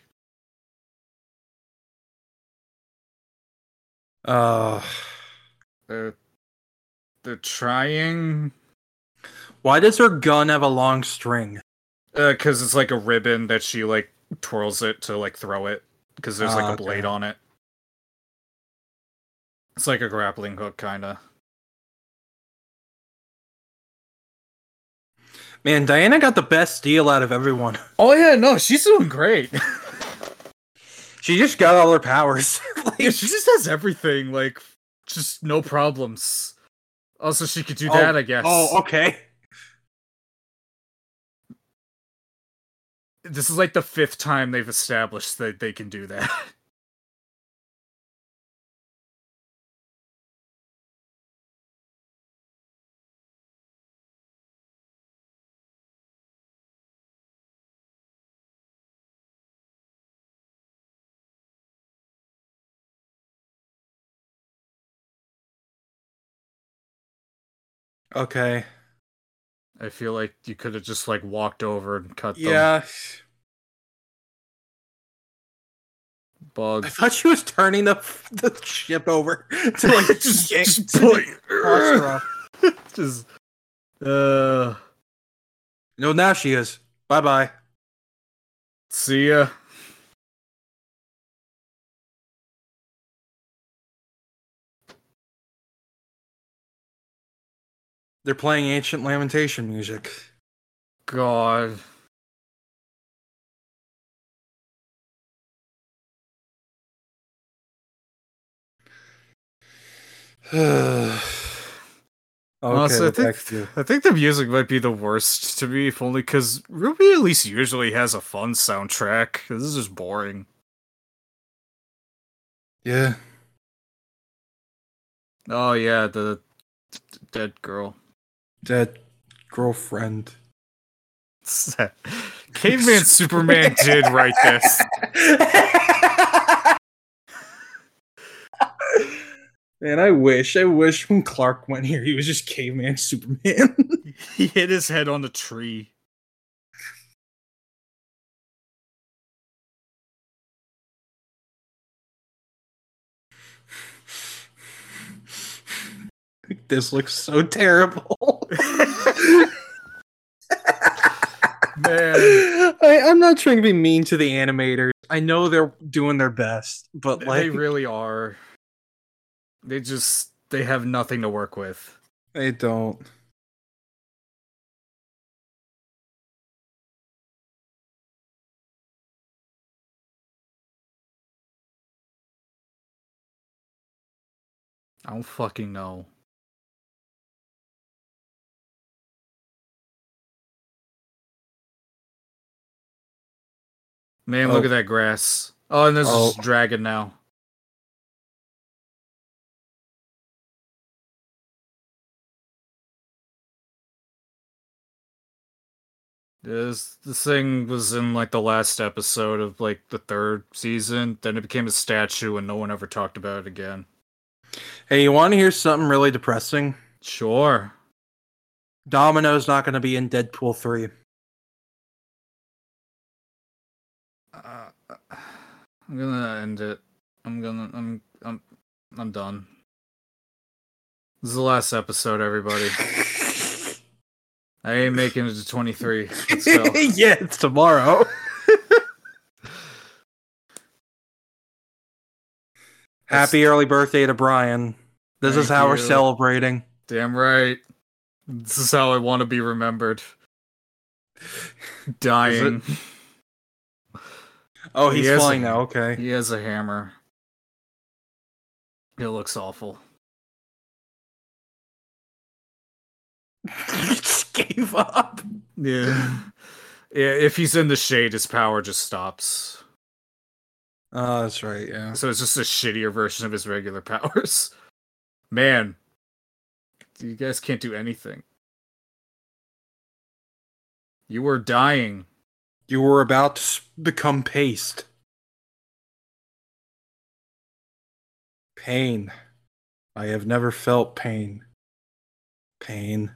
Uh, They're they're trying. why does her gun have a long string? Uh, cause it's like a ribbon that she like twirls it to like throw it. Cause there's like Ah, a blade okay. on it. It's like a grappling hook, kinda. Man, Diana got the best deal out of everyone. Oh yeah, no, she's doing great. She just got all her powers. Like, yeah, she just has everything, like just no problems. Oh, also, she could do Oh, that, I guess. oh, okay. This is like the fifth time they've established that they can do that. Okay. I feel like you could have just like walked over and cut them. Yeah. Bugs. I thought she was turning the the ship over to like just, just to pull toss her off. just uh No, now she is. Bye bye. see ya. They're playing ancient lamentation music. God. okay, Honestly, I think back to you. I think the music might be the worst to me, if only because RWBY at least usually has a fun soundtrack. This is just boring. Yeah. Oh yeah, the dead girl. Dead girlfriend. Caveman Superman did write this. Man, I wish, I wish when Clark went here, he was just caveman Superman. He hit his head on a tree. This looks so terrible. Man. I, I'm not trying to be mean to the animators. I know they're doing their best, but They- like they really are. They just they have nothing to work with. they don't. I don't fucking know. Man, look Oh. at that grass. Oh, and there's Oh. this dragon now. This this thing was in like the last episode of like the third season. Then it became a statue, and no one ever talked about it again. Hey, you want to hear something really depressing? Sure. Domino's not going to be in Deadpool 3. I'm gonna end it. I'm gonna. I'm. I'm. I'm done. This is the last episode, everybody. I ain't making it to 23. Let's yeah, it's tomorrow. Happy early birthday to Brian. This is Thank how we're celebrating. Damn right. This is how I want to be remembered. Dying. Oh, he's has flying a- now. Okay. He has a hammer. It looks awful. he just gave up. Yeah. yeah. If he's in the shade, his power just stops. Oh, that's right. Yeah. So it's just a shittier version of his regular powers. Man, you guys can't do anything. You were dying. You were about to become paste. Pain. I have never felt pain. Pain.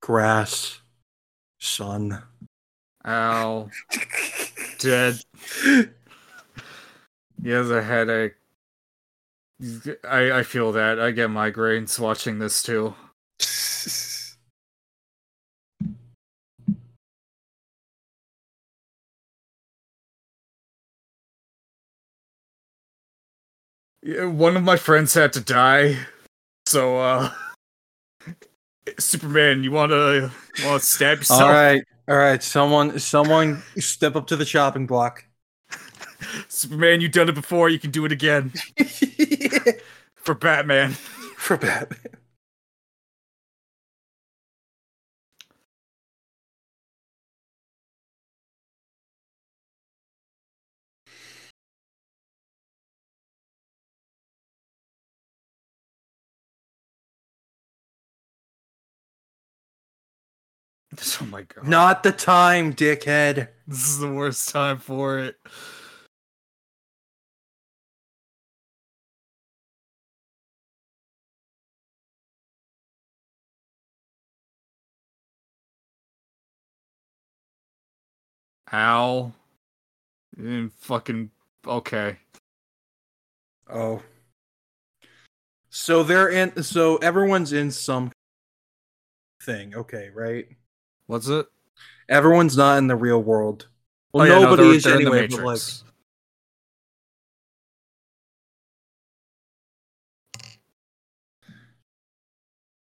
Grass. Sun. Ow. Dead. He has a headache. I, I feel that. I get migraines watching this too. One of my friends had to die. So uh Superman, you wanna wanna stab yourself? all right. All right. Someone, someone step up to the chopping block. Superman, you've done it before, you can do it again. For Batman. For Batman. Oh my god. Not the time, dickhead. This is the worst time for it. Ow. Mm, fucking okay. Oh. So they're in. So everyone's in some thing. Okay, right? What's it? Everyone's not in the real world. Well, Oh, yeah, no, nobody they're- is they're in the anyway. But like,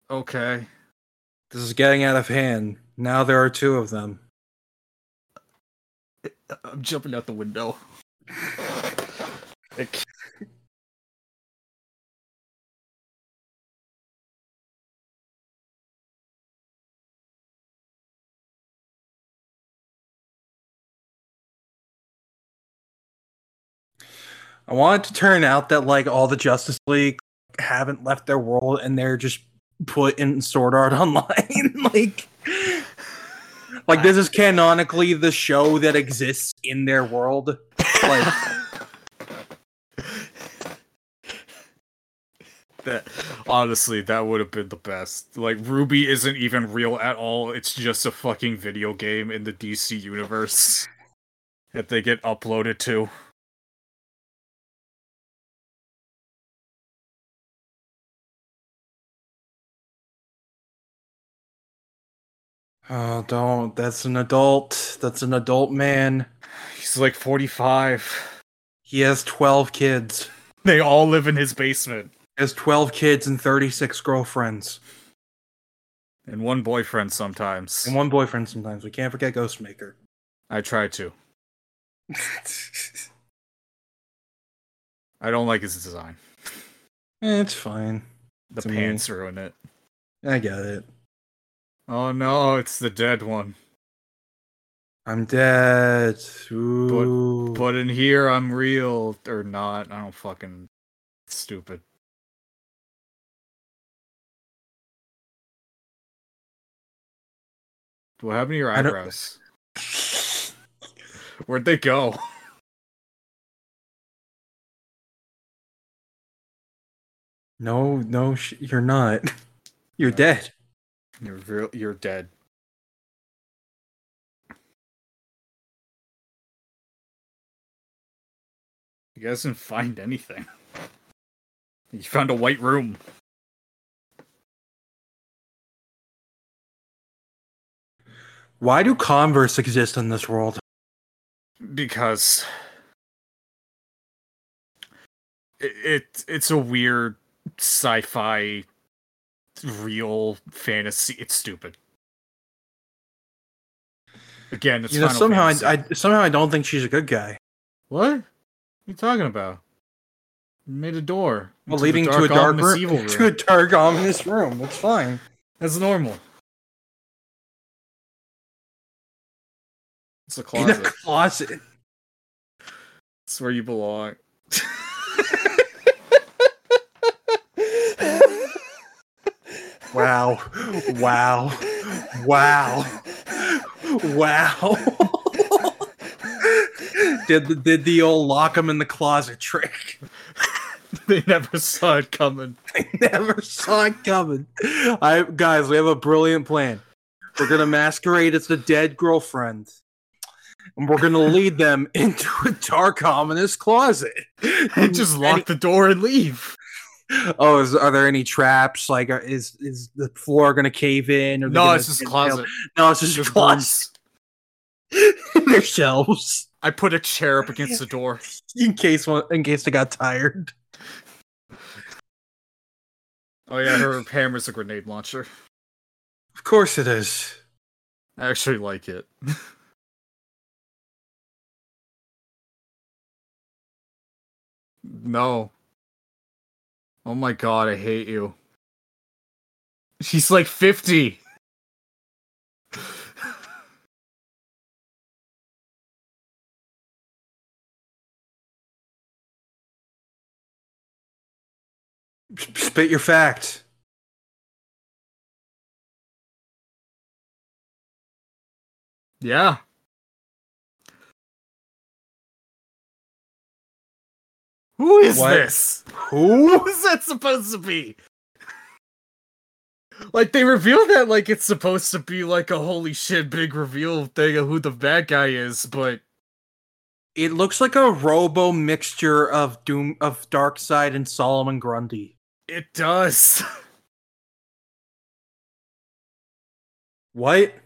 Okay. this is getting out of hand. Now there are two of them. I'm jumping out the window. I want it to turn out that like all the Justice League haven't left their world and they're just put in Sword Art Online. like, like this is canonically the show that exists in their world. Like, that honestly, that would have been the best. Like RWBY isn't even real at all. It's just a fucking video game in the DC universe that they get uploaded to. Oh, don't. That's an adult. That's an adult man. He's like 45. He has 12 kids. They all live in his basement. He has 12 kids and 36 girlfriends. And one boyfriend sometimes. And one boyfriend sometimes. We can't forget Ghostmaker. I try to. I don't like his design. Eh, it's fine. The To me. pants ruin it. I get it. Oh no, it's the dead one. I'm dead. Ooh. But in here, I'm real or not. I don't fucking stupid. What happened to your eyebrows? Where'd they go? no, no, sh- you're not. You're dead. You're real. You're dead. You guys didn't find anything. You found a white room. Why do Converse exist in this world? because it, it it's a weird sci-fi real fantasy it's stupid again it's you know, Final somehow I, Fantasy. I somehow I don't think she's a good guy. what what are you talking about made a door Well, leading to a dark ominous room, evil to a dark ominous room. That's fine. that's normal it's a closet. In a closet closet. it's where you belong Wow. Wow. Wow. Wow. did the, did the old lock him in the closet trick? they never saw it coming They never saw it coming. I guys, we have a brilliant plan. We're gonna masquerade as the dead girlfriend. And we're gonna lead them into a dark, ominous closet. and just lock the door and leave Oh, is, are there any traps? Like, are- is is the floor gonna cave in? Or No, it's just a closet. No, it's just, closet. There's shelves I put a chair up against the door. in case one, in case they got tired. Oh yeah, her hammer's a grenade launcher. Of course it is. I actually like it. no. Oh my god, I hate you. She's like 50. Spit your fact. Yeah. Who is What? this? Who is that supposed to be? Like they reveal that like it's supposed to be like a holy shit big reveal thing of who the bad guy is, but It looks like a robo mixture of Doom of Darkseid and Solomon Grundy. it does. What?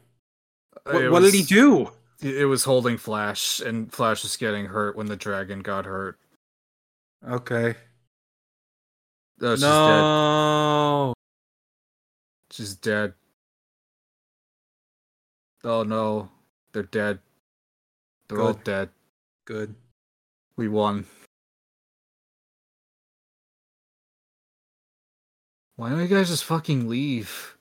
What, It what did he do? It was holding Flash, and Flash was getting hurt when the dragon got hurt. Okay. Oh, she's dead. no. She's dead. Oh no, they're dead. They're all dead. Good. We won. Why don't you guys just fucking leave?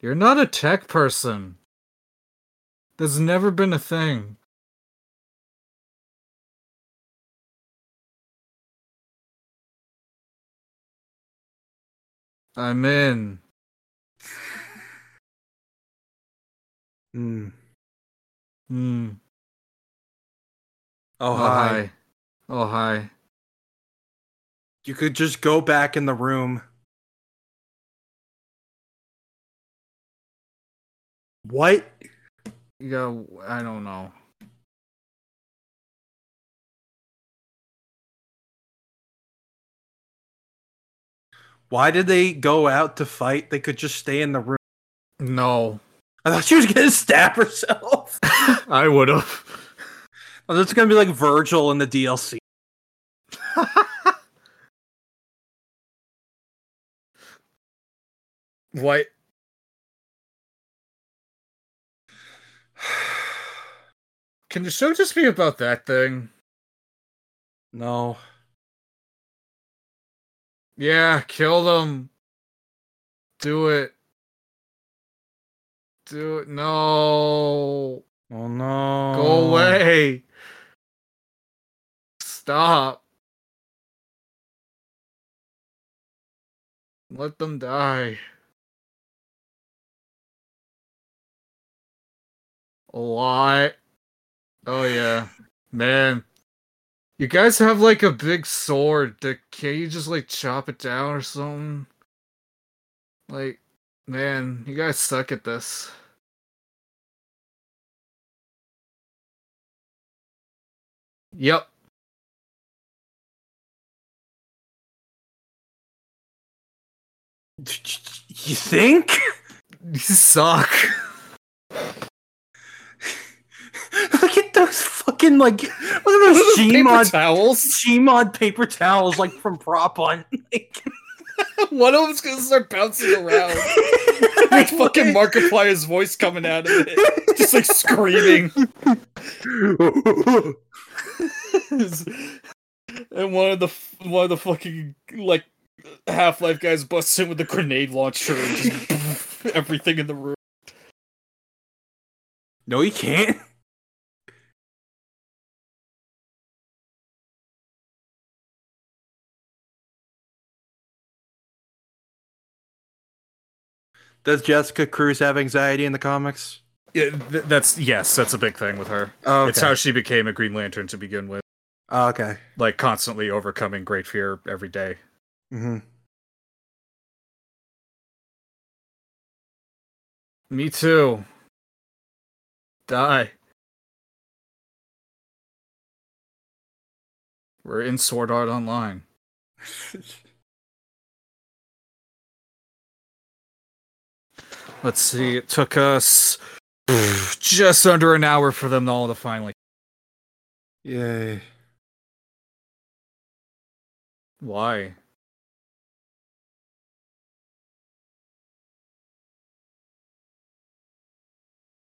You're not a tech person. That's never been a thing. I'm in. Hmm. Hmm. Oh, Oh, hi. hi. Oh, hi. You could just go back in the room. What? Yeah, I don't know. Why did they go out to fight? They could just stay in the room. No. I thought she was gonna stab herself. I would have. Oh, that's gonna be like Vergil in the DLC. what? Can the show just be about that thing? No. Yeah, kill them. Do it. Do it. No. Oh no. Go away. Stop. Let them die. A lot. Oh yeah. Man. You guys have like a big sword. Can't you just like chop it down or something? Like, man, you guys suck at this. Yep. You think? You suck. Look at those fucking like look at those Gmod towels. Gmod paper towels like from Prop Hunt. Like, One of them's gonna start bouncing around. With fucking Markiplier's voice coming out of it. Just like screaming. and one of the one of the fucking like Half Life guys busts in with a grenade launcher and just everything in the room. no, he can't. Does Jessica Cruz have anxiety in the comics? Yeah, th- that's yes, that's a big thing with her. Oh, It's how she became a Green Lantern to begin with, Oh, okay. like constantly overcoming great fear every day. hmm Me too. Die. We're in Sword Art Online. Let's see, it took us just under an hour for them all to finally. Yay. Why?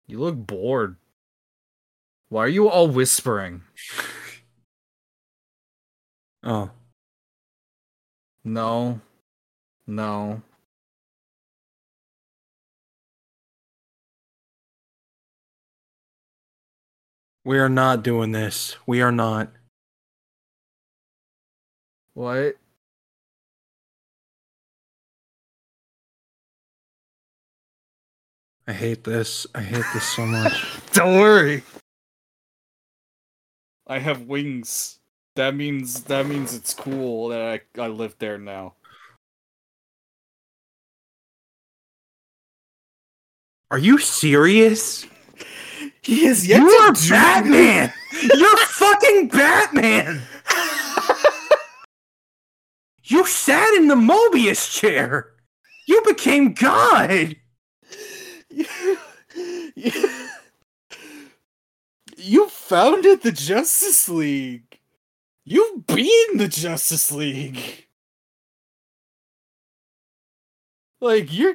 You look bored. Why are you all whispering? Oh. No. No. We are not doing this. We are not. What? I hate this. I hate this so much. Don't worry. I have wings. That means that means it's cool that I I live there now. Are you serious? He is you are Batman! You're fucking Batman! You sat in the Mobius chair! You became God! you founded the Justice League. You've been the Justice League. Like you're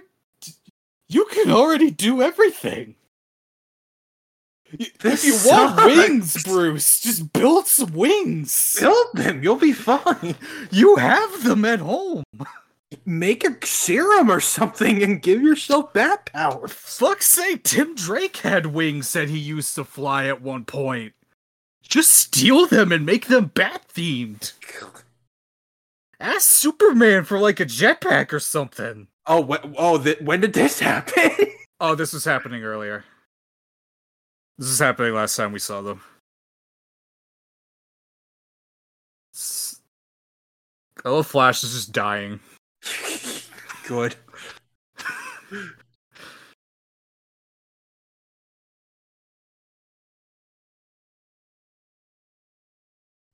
you can already do everything. This if you want wings, Bruce, just build some wings. Build them, you'll be fine. You have them at home. Make a serum or something and give yourself bat power. Fuck's sake, Tim Drake had wings that he used to fly at one point. Just steal them and make them bat themed. Ask Superman for like a jetpack or something. Oh, wh- oh, th- when did this happen? Oh, this was happening earlier. This is happening last time we saw them. Oh, Flash is just dying. Good.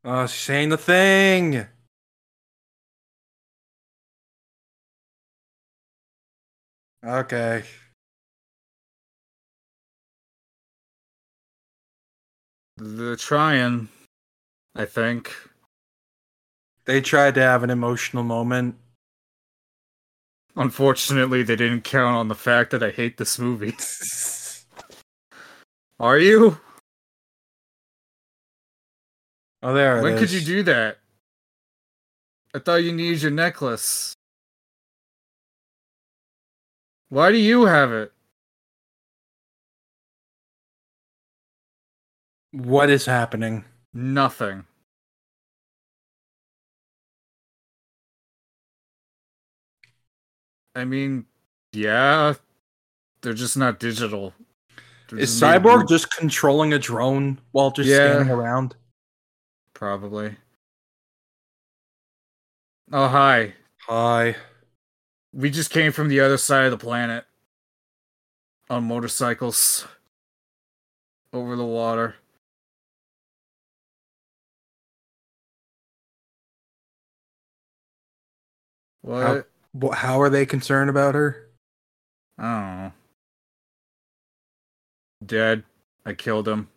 Oh, she's saying the thing. Okay. They're trying, I think. They tried to have an emotional moment. Unfortunately, they didn't count on the fact that I hate this movie. Are you? Oh, there when could you do that? I thought you needed your necklace. Why do you have it? What is happening? Nothing. I mean, yeah, they're just not digital. They're Is just Cyborg just controlling a drone while just Yeah. standing around? probably? Oh, hi. Hi. We just came from the other side of the planet on motorcycles over the water. What? Wh- How are they concerned about her? Oh. Dead. I killed him.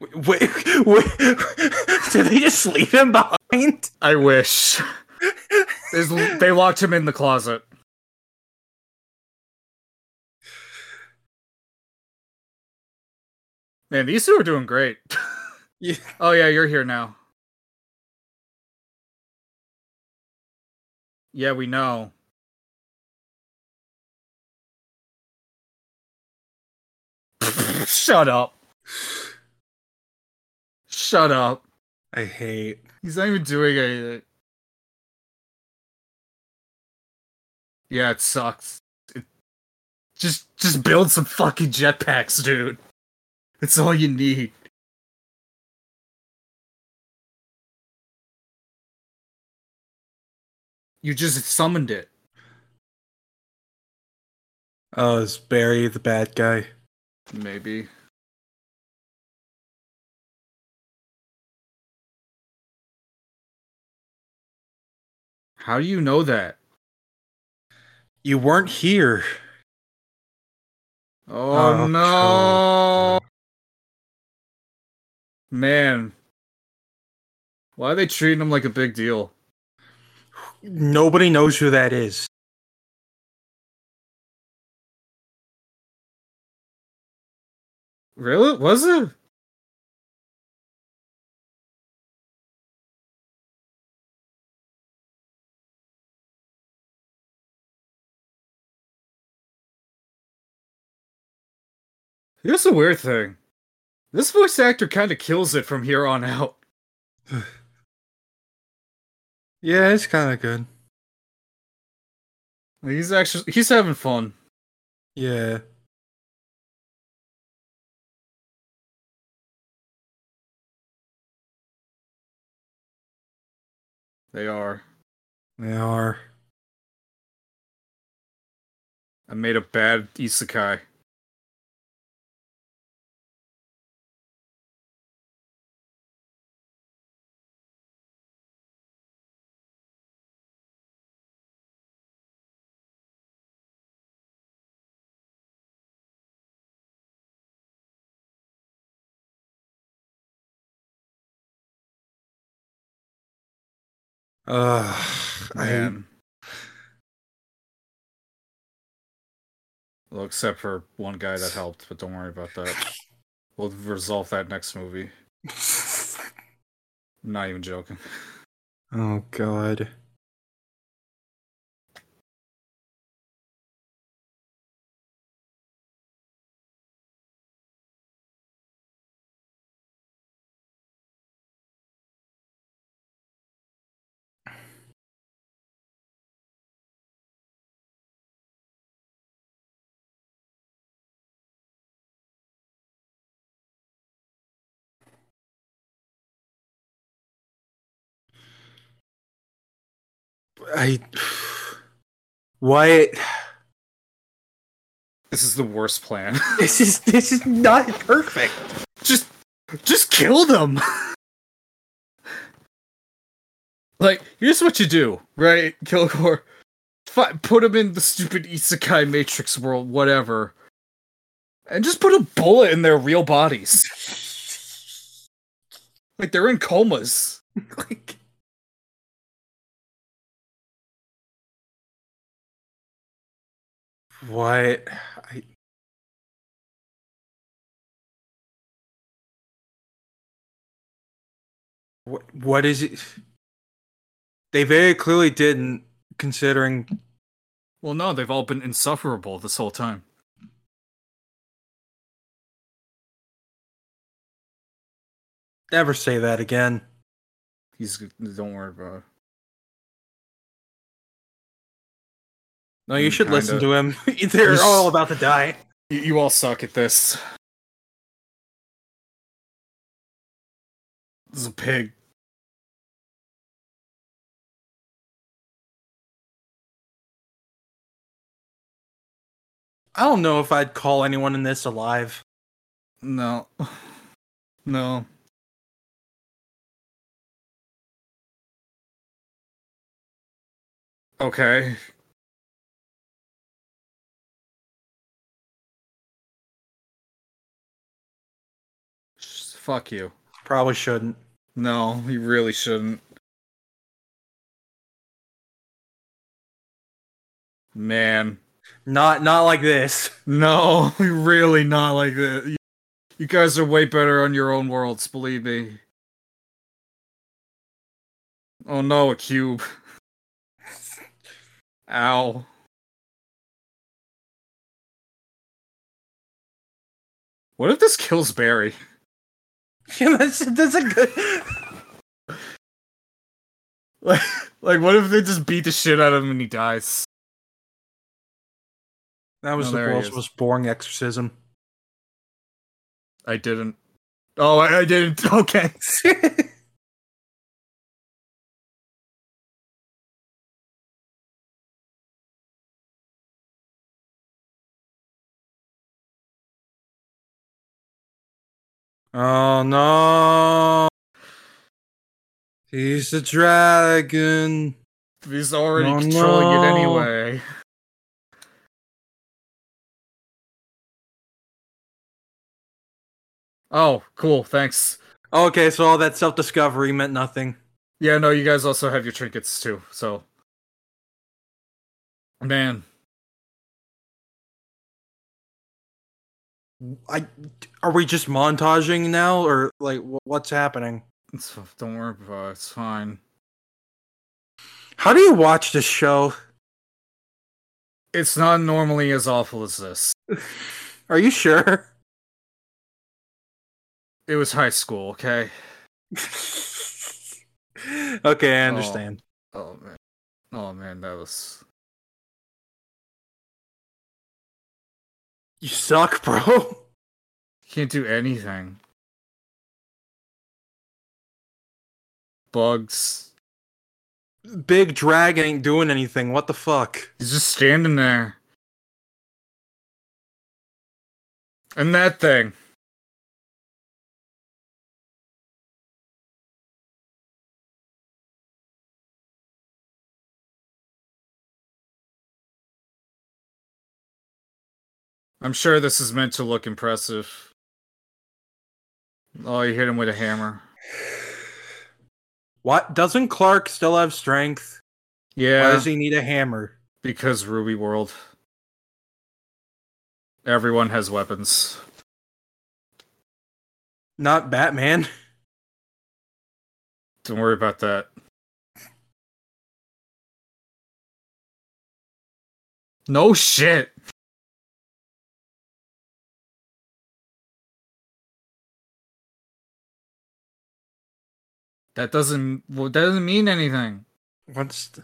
Wait, wait, did they just leave him behind? I wish. There's, they locked him in the closet. Man, these two are doing great. Yeah. Oh yeah, you're here now. Yeah, we know. Shut up. Shut up. I hate. He's not even doing anything. Yeah, it sucks. It, just just build some fucking jetpacks, dude. It's all you need. You just summoned it. Oh, is Barry the bad guy? Maybe. How do you know that? You weren't here. Oh, Oh, no. Man. Why are they treating him like a big deal? Nobody knows who that is. Really? Was it? Here's the weird thing. This voice actor kind of kills it from here on out. Yeah, it's kind of good. He's actually he's having fun. Yeah. They are. They are. I made a bad isekai. Ugh. I, Man. Well, except for one guy that helped, but don't worry about that. We'll resolve that next movie. I'm not even joking. oh god. I. What? This is the worst plan. This is this is not perfect. just just kill them. like, here's what you do, right? Kilgore. Fi- put them in the stupid isekai matrix world, whatever. And just put a bullet in their real bodies. Like they're in comas. like, what? I, what? What is it? They very clearly didn't, considering. Well, no, they've all been insufferable this whole time. Never say that again. He's don't worry about it. No, you should listen kinda. to him. They're all about to die. You, you all suck at this. This is a pig. I don't know if I'd call anyone in this alive. No. No. Okay. Fuck you. Probably shouldn't. No, you really shouldn't. Man. Not not like this. No, really not like. You, you guys are way better on your own worlds, believe me. Oh no, a cube. Ow. What if this kills Barry? Yeah, that's that's a good. Like, like what if they just beat the shit out of him and he dies? That was Oh, the world's most boring exorcism. I didn't. Oh, I, I didn't. Okay. oh no! He's the dragon. He's already Oh, controlling it anyway. Oh, cool. Thanks. Okay, so all that self discovery meant nothing. Yeah, no, you guys also have your trinkets too. So, man, I are we just montaging now, or like what's happening? it's, don't worry about it. It's fine. How do you watch this show? It's not normally as awful as this. Are you sure? It was high school, okay? okay, I Oh. understand. Oh man. Oh man, that was You suck, bro. can't do anything. Bugs. Big dragon ain't doing anything. What the fuck? He's just standing there. And that thing. I'm sure this is meant to look impressive. Oh, you hit him with a hammer. What? Doesn't Clark still have strength? Yeah. Why does he need a hammer? because RWBY World. Everyone has weapons. Not Batman. Don't worry about that. No shit. That doesn't well, that doesn't mean anything. What's the...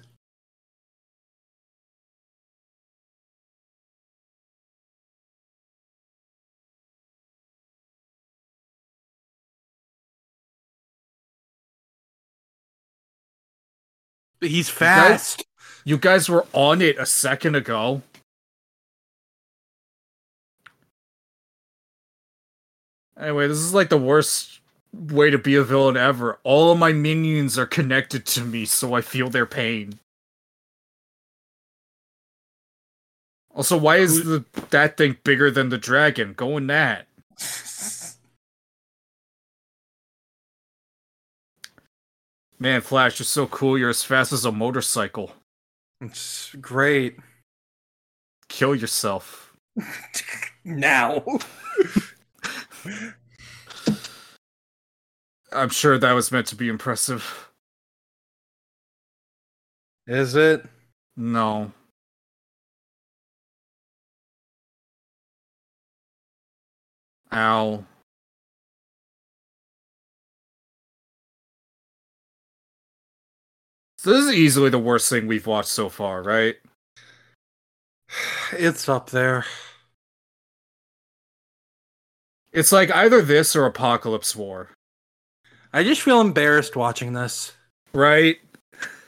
He's fast. You guys were on it a second ago. Anyway, this is like the worst way to be a villain ever. All of my minions are connected to me, so I feel their pain. Also, why is the that thing bigger than the dragon? Go in that. Man, Flash, you're so cool. You're as fast as a motorcycle. It's great. Kill yourself. now. I'm sure that was meant to be impressive. Is it? No. Ow. So this is easily the worst thing we've watched so far, right? It's up there. It's like either this or Apokolips War, I just feel embarrassed watching this. right?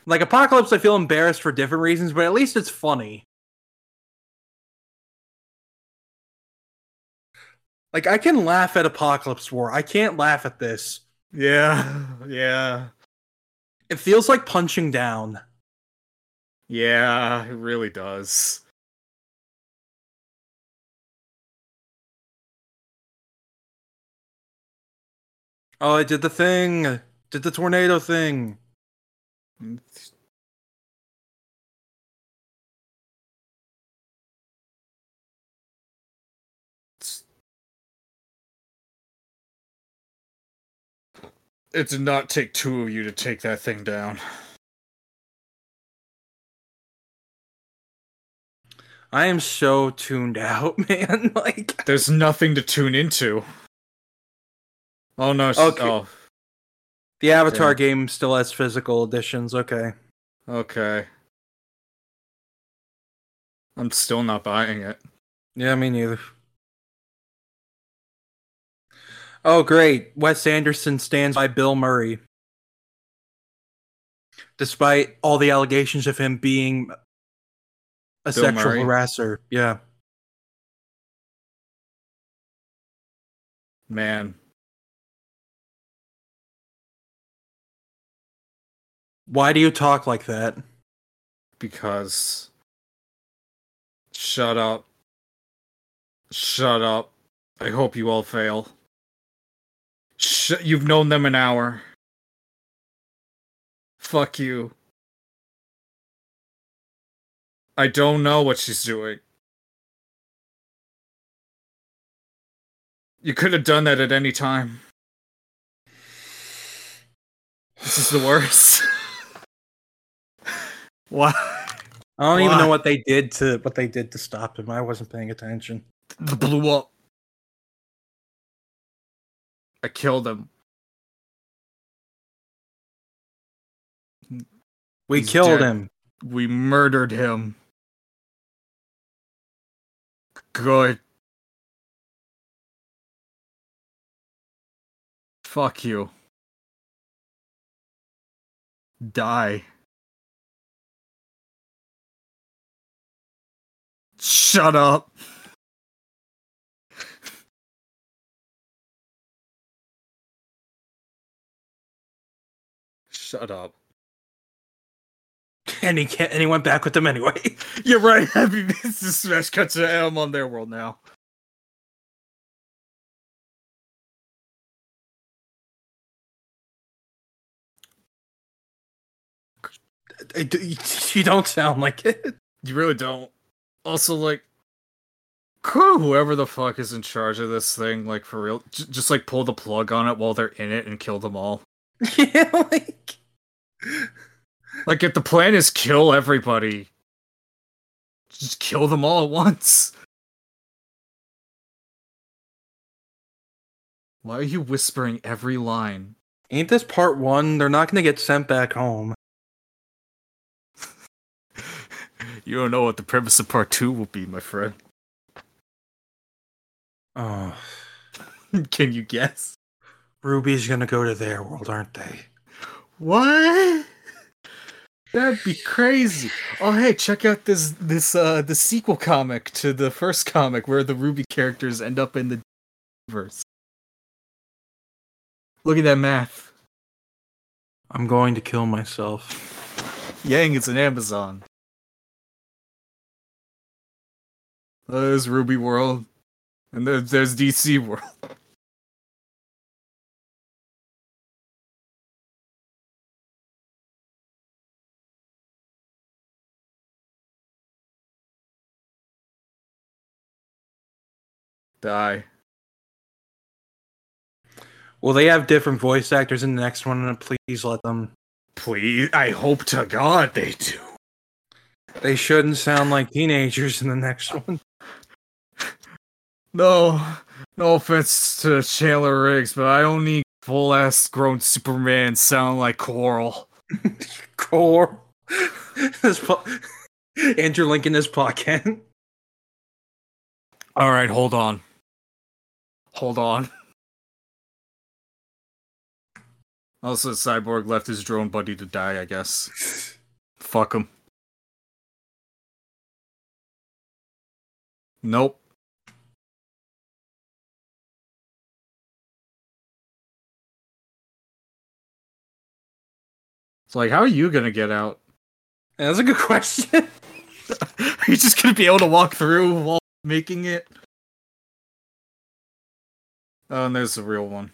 Like Apokolips, I feel embarrassed for different reasons, but at least it's funny. Like I can laugh at Apokolips War. I can't laugh at this. Yeah, yeah, It feels like punching down. yeah. It really does. Oh, I did the thing. Did the tornado thing. It did not take two of you to take that thing down. I am so tuned out, man. Like There's nothing to tune into. Oh no! Okay. Oh, the Avatar Yeah. game still has physical editions. Okay. okay. I'm still not buying it. Yeah, me neither. Oh, great. Wes Anderson stands by Bill Murray. Despite all the allegations of him being a Bill sexual Murray? harasser. Yeah. Man, Why do you talk like that? because. Shut up. Shut up. I hope you all fail. Sh- you've known them an hour. Fuck you. I don't know what she's doing. You could have done that at any time. This is the worst. Why? I don't even know what they did to what they did to stop him. I wasn't paying attention. blew up. I killed him. We He's killed dead. him. We murdered him. Good. Fuck you. Die. Shut up. Shut up. And he can't and he went back with them anyway. You're right. Happy Business Smash cuts to M on their world now. You don't sound like it. You really don't. Also, like, whoever the fuck is in charge of this thing, like for real, j- just like pull the plug on it while they're in it and kill them all. yeah, like Like, if the plan is kill everybody, just kill them all at once. Why are you whispering every line? ain't this part one? They're not gonna get sent back home. You don't know what the premise of part two will be, my friend. Oh, Can you guess? RWBY's gonna go to their world, aren't they? What? That'd be crazy. Oh hey, check out this this uh the sequel comic to the first comic where the Ruby characters end up in the verse. Look at that math. I'm going to kill myself. Yang is an Amazon. There's RWBY World, and there's, there's DC World. Die. Will they have different voice actors in the next one? And please let them. Please, I hope to God they do. They shouldn't sound like teenagers in the next one. No, no offense to Chandler Riggs, but I don't need full ass grown Superman sound like Coral. Core. this po- Andrew Lincoln is pocket. All right, hold on. Hold on. Also, Cyborg left his drone buddy to die, I guess. Fuck him. Nope. Like, how are you gonna get out? That's a good question. Are you just gonna be able to walk through while making it? Oh, and there's the real one.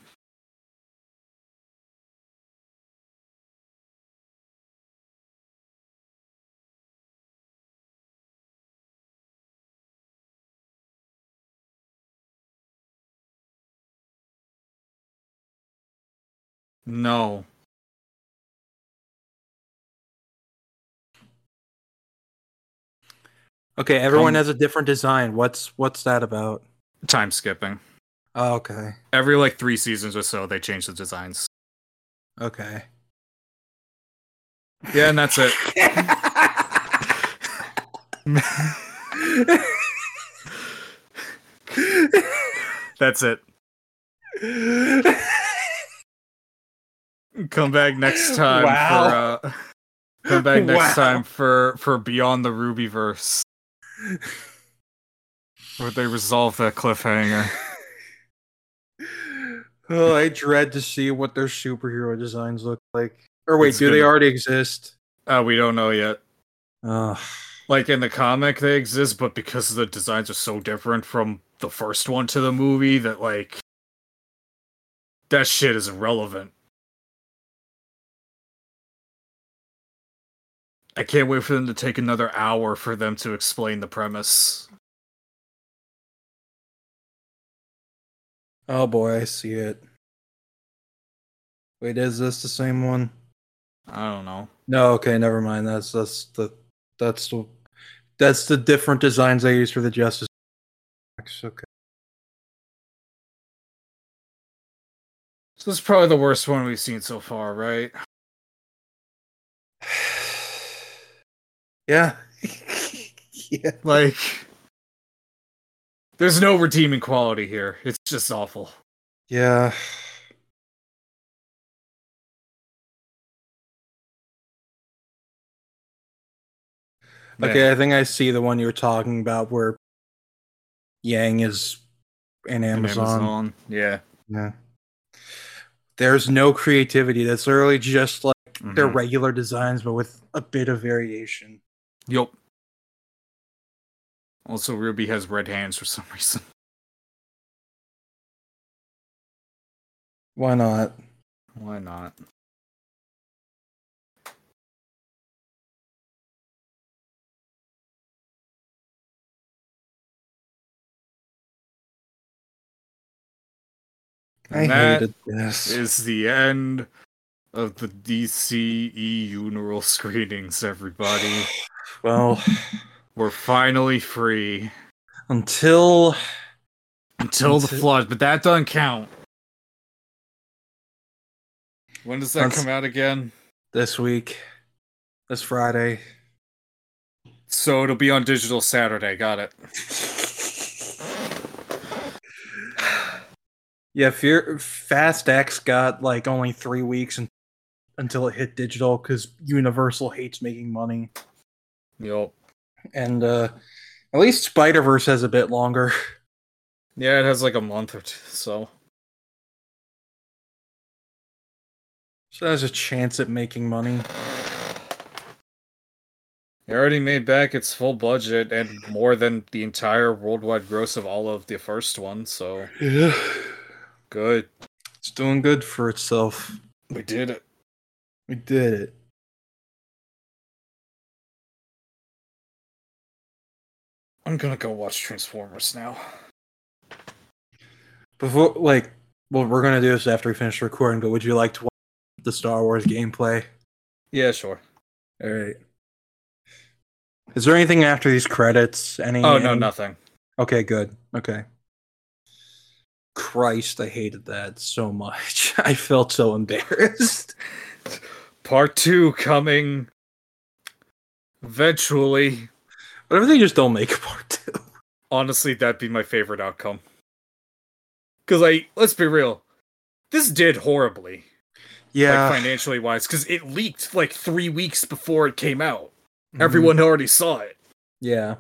No. Okay, everyone Um, has a different design. What's what's that about? Time skipping. Oh, okay. Every like three seasons or so, they change the designs. Okay. Yeah, and that's it. That's it. Come back next time Wow. for uh, come back next Wow. time for for Beyond the Rubyverse. Where they resolve that cliffhanger. oh, I dread to see what their superhero designs look like. Or wait, It's do they gonna- already exist? Uh, we don't know yet. Like in the comic, they exist, but because the designs are so different from the first one to the movie, that like that shit is irrelevant. I can't wait for them to take another hour for them to explain the premise. Oh boy, I see it. Wait, is this the same one? I don't know. No, okay, never mind. That's that's the that's the that's the different designs they use for the Justice. Okay. So this is probably the worst one we've seen so far, right? Yeah. yeah. Like, there's no redeeming quality here. It's just awful. Yeah. Okay, I think I see the one you were talking about where Yang is in Man, Amazon. Amazon. Yeah. Yeah. There's no creativity. That's literally just like their Mhm. regular designs, but with a bit of variation. Yup. Also, Ruby has red hands for some reason. Why not? Why not? I And that hated this. is the end of the DCEUneral screenings, everybody. Well, We're finally free until until the flood, but that doesn't count. When does that Until- come out again? this week, this Friday. So it'll be on digital Saturday. Got it. Yeah, Fear Fast X got like only three weeks un- until it hit digital because Universal hates making money, Yup. and uh at least Spider Verse has a bit longer. Yeah, it has like a month or two. So So there's a chance at making money. It already made back its full budget and more than the entire worldwide gross of all of the first one, so Yeah. good. It's doing good for itself. We did it. We did it. I'm gonna go watch Transformers now. Before, like, what we're gonna do is after we finish recording. But would you like to watch the Star Wars gameplay? Yeah, sure. All right. Is there anything after these credits? Any? Oh no, any- nothing. Okay, good. Okay. Christ, I hated that so much. I felt so embarrassed. Part two coming eventually. If they just don't make a part two? Honestly, that'd be my favorite outcome. Cause like, let's be real, this did horribly, Yeah. like financially wise, because it leaked like three weeks before it came out. Mhm. Everyone already saw it. Yeah.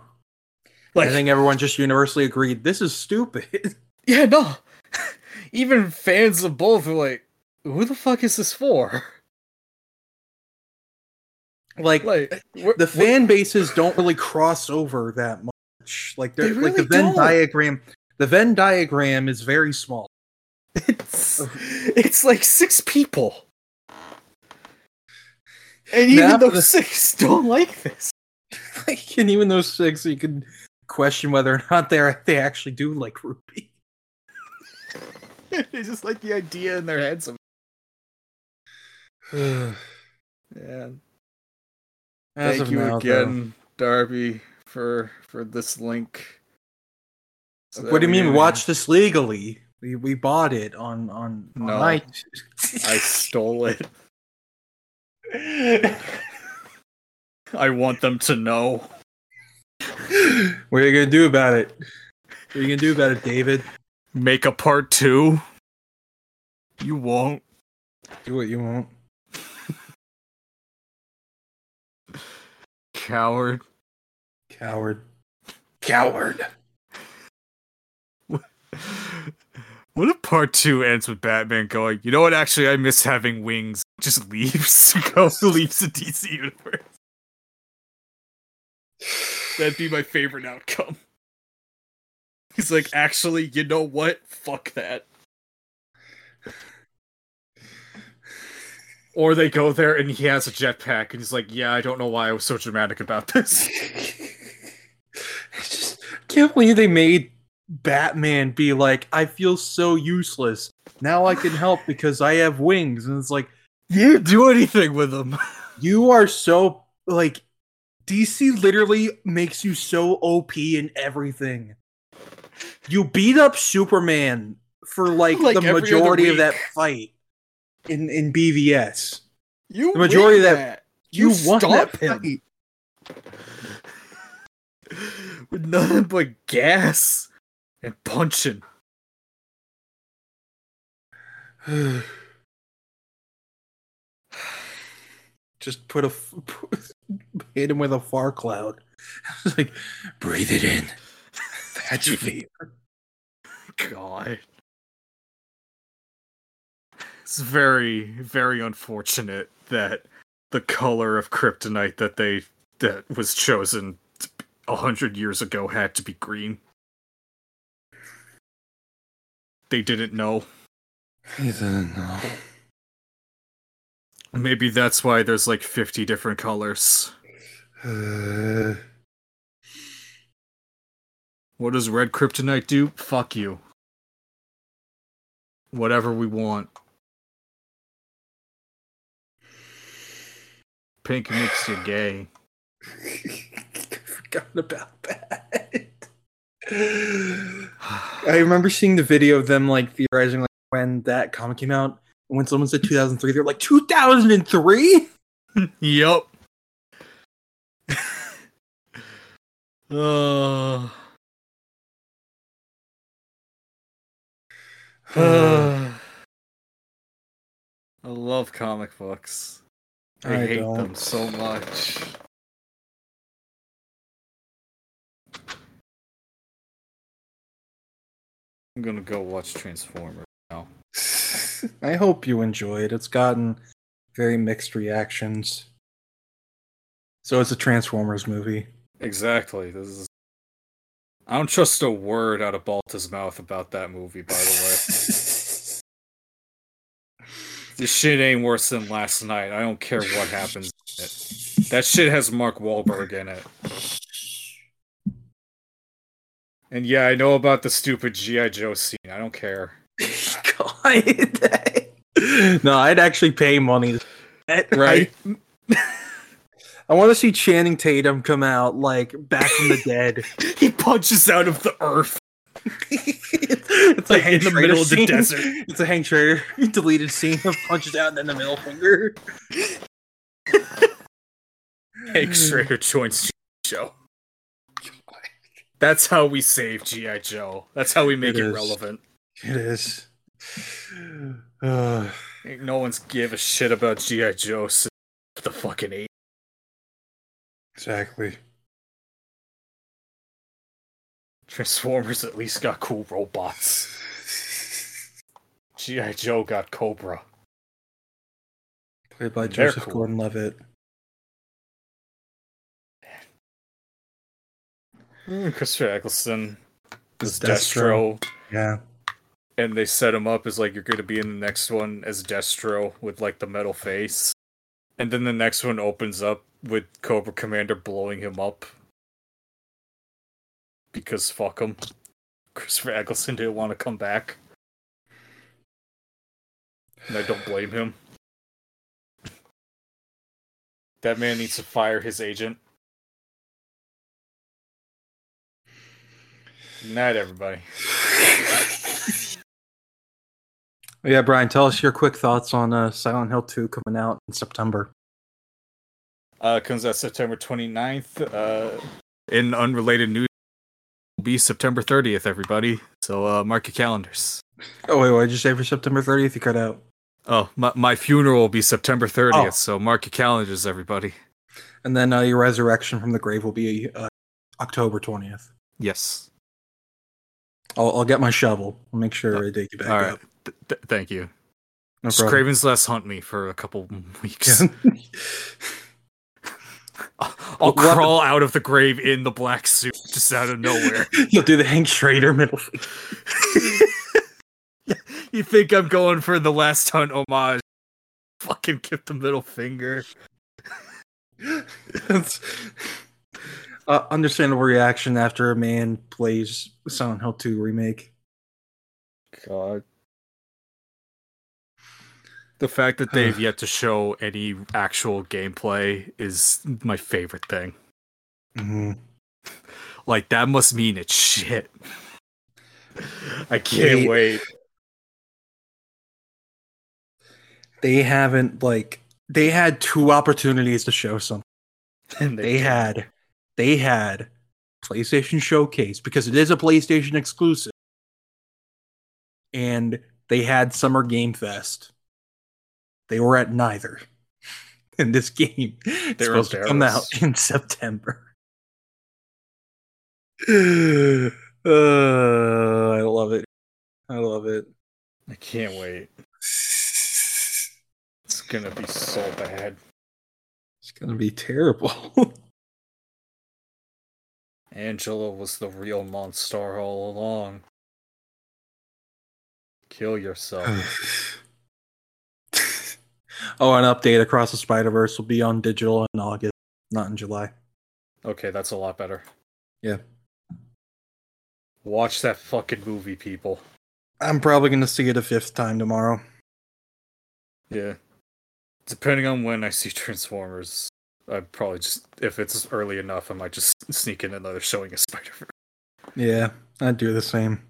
Like, I think everyone just universally agreed this is stupid. yeah, no. Even fans of both are like, "Who the fuck is this for?" Like, Like, the fan bases don't really cross over that much. Like they're They like the Venn don't. diagram. The Venn diagram is very small. It's it's like six people. And even of those six don't like this. Like, and even those six, you can question whether or not they they actually do like RWBY. they just like the idea in their heads of As. Thank you now, again, Darby, for for this link. So What do you mean? Watch this legally. We we bought it on on. on No. I stole it. I want them to know. what are you gonna do about it? What are you gonna do about it, David? Make a part two. You won't. Do what you want. Coward. Coward. Coward. What if part two ends with Batman going, you know what, actually, I miss having wings. Just leaves. Goes leaves the DC universe. That'd be my favorite outcome. He's like, actually, you know what? Fuck that. Or they go there and he has a jetpack and he's like, yeah, I don't know why I was so dramatic about this. I just can't believe they made Batman be like, I feel so useless. Now I can help because I have wings. And it's like, You do anything with them. you are so like DC literally makes you so OP in everything. You beat up Superman for like, Like the majority of that fight in in BVS. You The majority of that- You, won that him. fight. with nothing but gas and punching. Just put a hit him with a far cloud. Like breathe it in. That's fear. God. It's very, very unfortunate that the color of kryptonite that they that was chosen a hundred years ago had to be green. They didn't know. They didn't know. Maybe that's why there's like fifty different colors. Uh, What does red kryptonite do? Fuck you. Whatever we want. Pink makes you gay. forgot about that. I remember seeing the video of them like theorizing like when that comic came out. And when someone said 2003, they're like 2003. yep. uh, uh, I love comic books. I, I hate them don't. so much. I'm gonna go watch Transformers now. I hope you enjoy it. It's gotten very mixed reactions. So it's a Transformers movie. Exactly. This is. I don't trust a word out of Balta's mouth about that movie. By the way, this shit ain't worse than last night. I don't care what happens. That shit has Mark Wahlberg in it. And yeah, I know about the stupid GI Joe scene. I don't care. God. no, I'd actually pay money. Right? I, I want to see Channing Tatum come out like back from the dead. he punches out of the earth. it's Like, in the Schrader middle of the desert. It's a Hank Schrader deleted scene of punches out and then the middle finger. Hank Schrader joins G.I. Joe. That's how we save G.I. Joe. That's how we make It it, relevant. It is. Uh, no one's give a shit about G.I. Joe since the fucking eight. exactly. Transformers at least got cool robots. G.I. Joe got Cobra. Played by They're Joseph cool. Gordon-Levitt. Mm, Christopher Eccleston is Destro. Destro. Yeah. and they set him up as like you're going to be in the next one as Destro with like the metal face, and then the next one opens up with Cobra Commander blowing him up because fuck him. Christopher Eccleston didn't want to come back, and I don't blame him. That man needs to fire his agent. Good night, everybody. Yeah, Brian, tell us your quick thoughts on uh, Silent Hill 2 coming out in September. Uh, comes out September 29th. Uh, in unrelated news, will be September 30th, everybody. So uh, mark your calendars. Oh, wait, what did you say for September 30th? You cut out. Oh, my, my funeral will be September 30th. Oh. So mark your calendars, everybody. And then uh, your resurrection from the grave will be uh, October 20th. Yes. I'll, I'll get my shovel. I'll make sure I dig you back All right. up. Th- th- thank you. No Just problem. Kraven's Last hunt me for a couple weeks. I'll What- what- crawl out of the grave in the black suit just out of nowhere. You'll do the Hank Schrader middle you think I'm going for the last hunt homage? Fucking give the middle finger. That's uh, understandable reaction after a man plays Silent Hill 2 remake. God. The fact that they've yet to show any actual gameplay is my favorite thing. Mhm. Like that must mean it's shit. I can't They- wait. They haven't like they had two opportunities to show something. And They had they had PlayStation Showcase because it is a PlayStation exclusive. And they had Summer Game Fest. They were at neither. in this game They're supposed to come out in September. uh, I love it. I love it. I can't wait. It's gonna be so bad. It's gonna be terrible. Angela was the real monster all along. Kill yourself. oh, an update across the Spider Verse will be on digital in August, not in July. Okay, that's a lot better. Yeah. Watch that fucking movie, people. I'm probably gonna see it a fifth time tomorrow. Yeah. Depending on when I see Transformers, I probably just if it's early enough, I might just sneak in another showing of Spider Verse. Yeah, I'd do the same.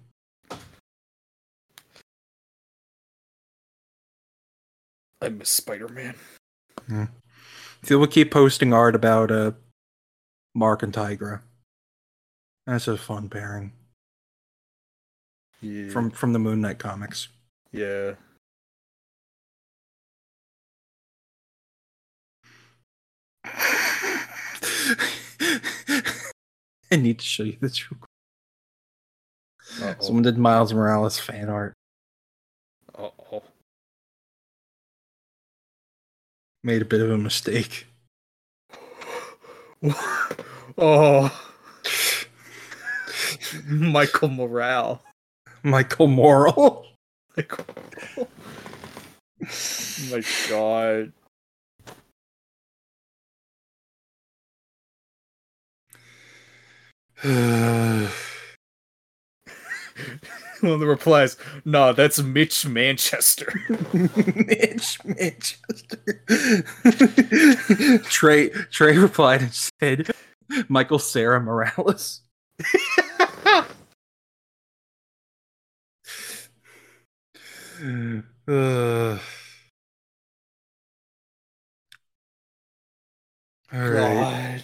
I miss Spider Man. So we'll keep posting art about uh Marc and Tigra. That's a fun pairing Yeah. from from the Moon Knight comics. yeah. I need to show you this. real quick. Someone did Miles Morales fan art. Made a bit of a mistake. oh, Michael Morale. Michael Morrell. Michael. Oh my god. One of the replies, no, that's Mitch Manchester. Mitch Manchester. Trey Trey replied and said, Michael Cera Morales. Uh, all right. God.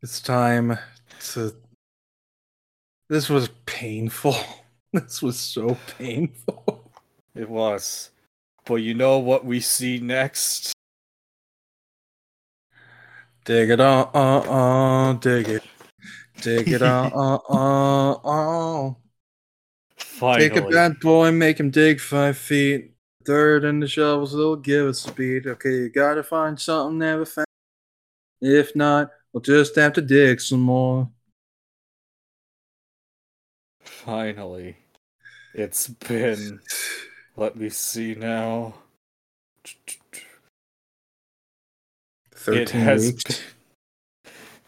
It's time to. This was painful. This was so painful. It was. But you know what we see next? Dig it on, uh, uh, dig it. Dig it on, uh, uh, uh. Finally. Take a bad boy, make him dig five feet. Third in the shovels, they'll give us speed. Okay, you gotta find something never found. If not, we'll just have to dig some more. Finally. It's been. Let me see now. Thirteen has weeks. been-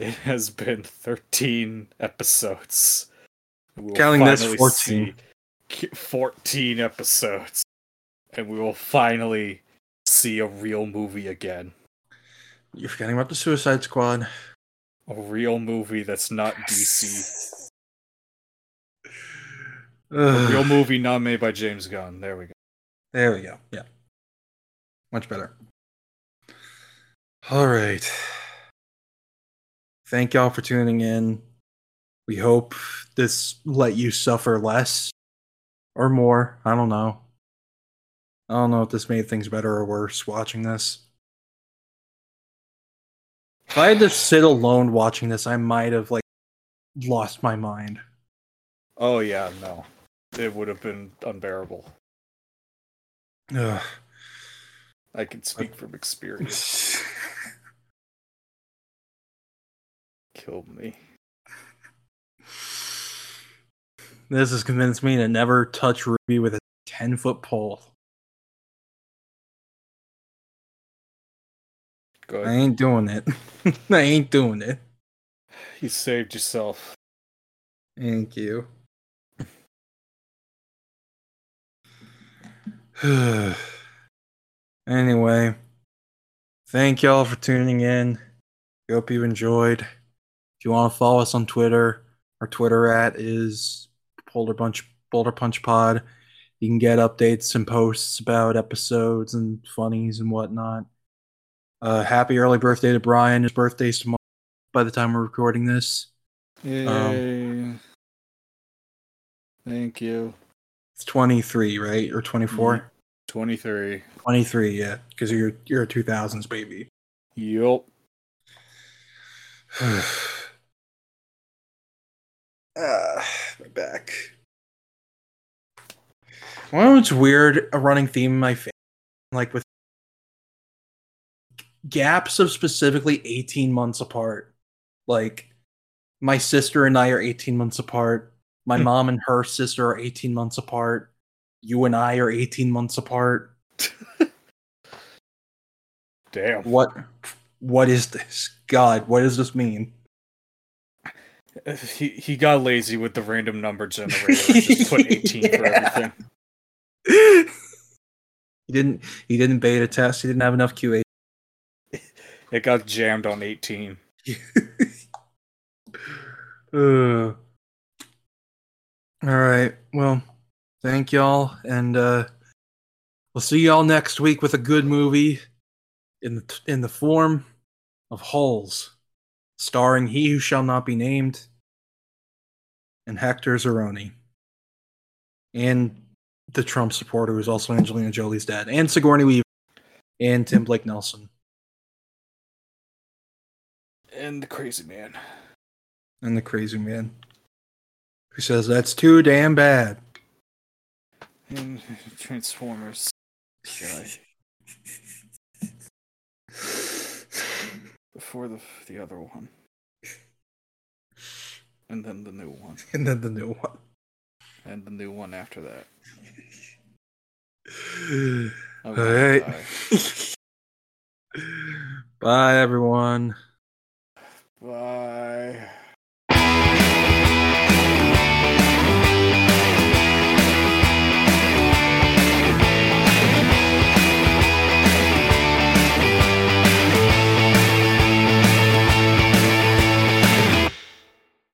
it has been 13 episodes. We will Counting this, finally 14. see 14 episodes. And we will finally see a real movie again. You're forgetting about the Suicide Squad. A real movie that's not DC. A real movie not made by James Gunn. There we go. There we go. Yeah. Much better. All right. Thank y'all for tuning in. We hope this let you suffer less or more. I don't know. I don't know if this made things better or worse watching this. If I had to sit alone watching this, I might have like lost my mind. Oh, yeah, no. It would have been unbearable. Ugh. I can speak from experience. Killed me. This has convinced me to never touch RWBY with a 10 foot pole. Good. I ain't doing it. I ain't doing it. You saved yourself. Thank you. anyway, thank y'all for tuning in. Hope you enjoyed. If you want to follow us on Twitter, our Twitter at is Boulder Punch Boulder Punch Pod. You can get updates and posts about episodes and funnies and whatnot. Uh, happy early birthday to Brian. His birthday's tomorrow. By the time we're recording this, Yay. Thank you. it's 23, right, or 24? 23. 23, yeah, because you're you're a 2000s baby. Yup. Ah, my back. Well, it's weird a running theme in my family, like with gaps of specifically 18 months apart. Like my sister and I are 18 months apart. My Hmm. mom and her sister are 18 months apart. You and I are 18 months apart. Damn. What what is this? God, what does this mean? He he got lazy with the random number generator. and just put 18 for everything. he didn't he didn't beta test, he didn't have enough QA. It got jammed on 18. Uh, all right. Well, thank y'all, and uh, we'll see y'all next week with a good movie in the in the form of Holes, starring He Who Shall Not Be Named and Hector Zeroni, and the Trump supporter who's also Angelina Jolie's dad, and Sigourney Weaver, and Tim Blake Nelson, And the crazy man. and the Crazy Man, who says that's too damn bad. And Transformers. before the the other one, and then the new one, And then the new one. and the new one after that. All Okay, right. bye. Bye, everyone. Bye.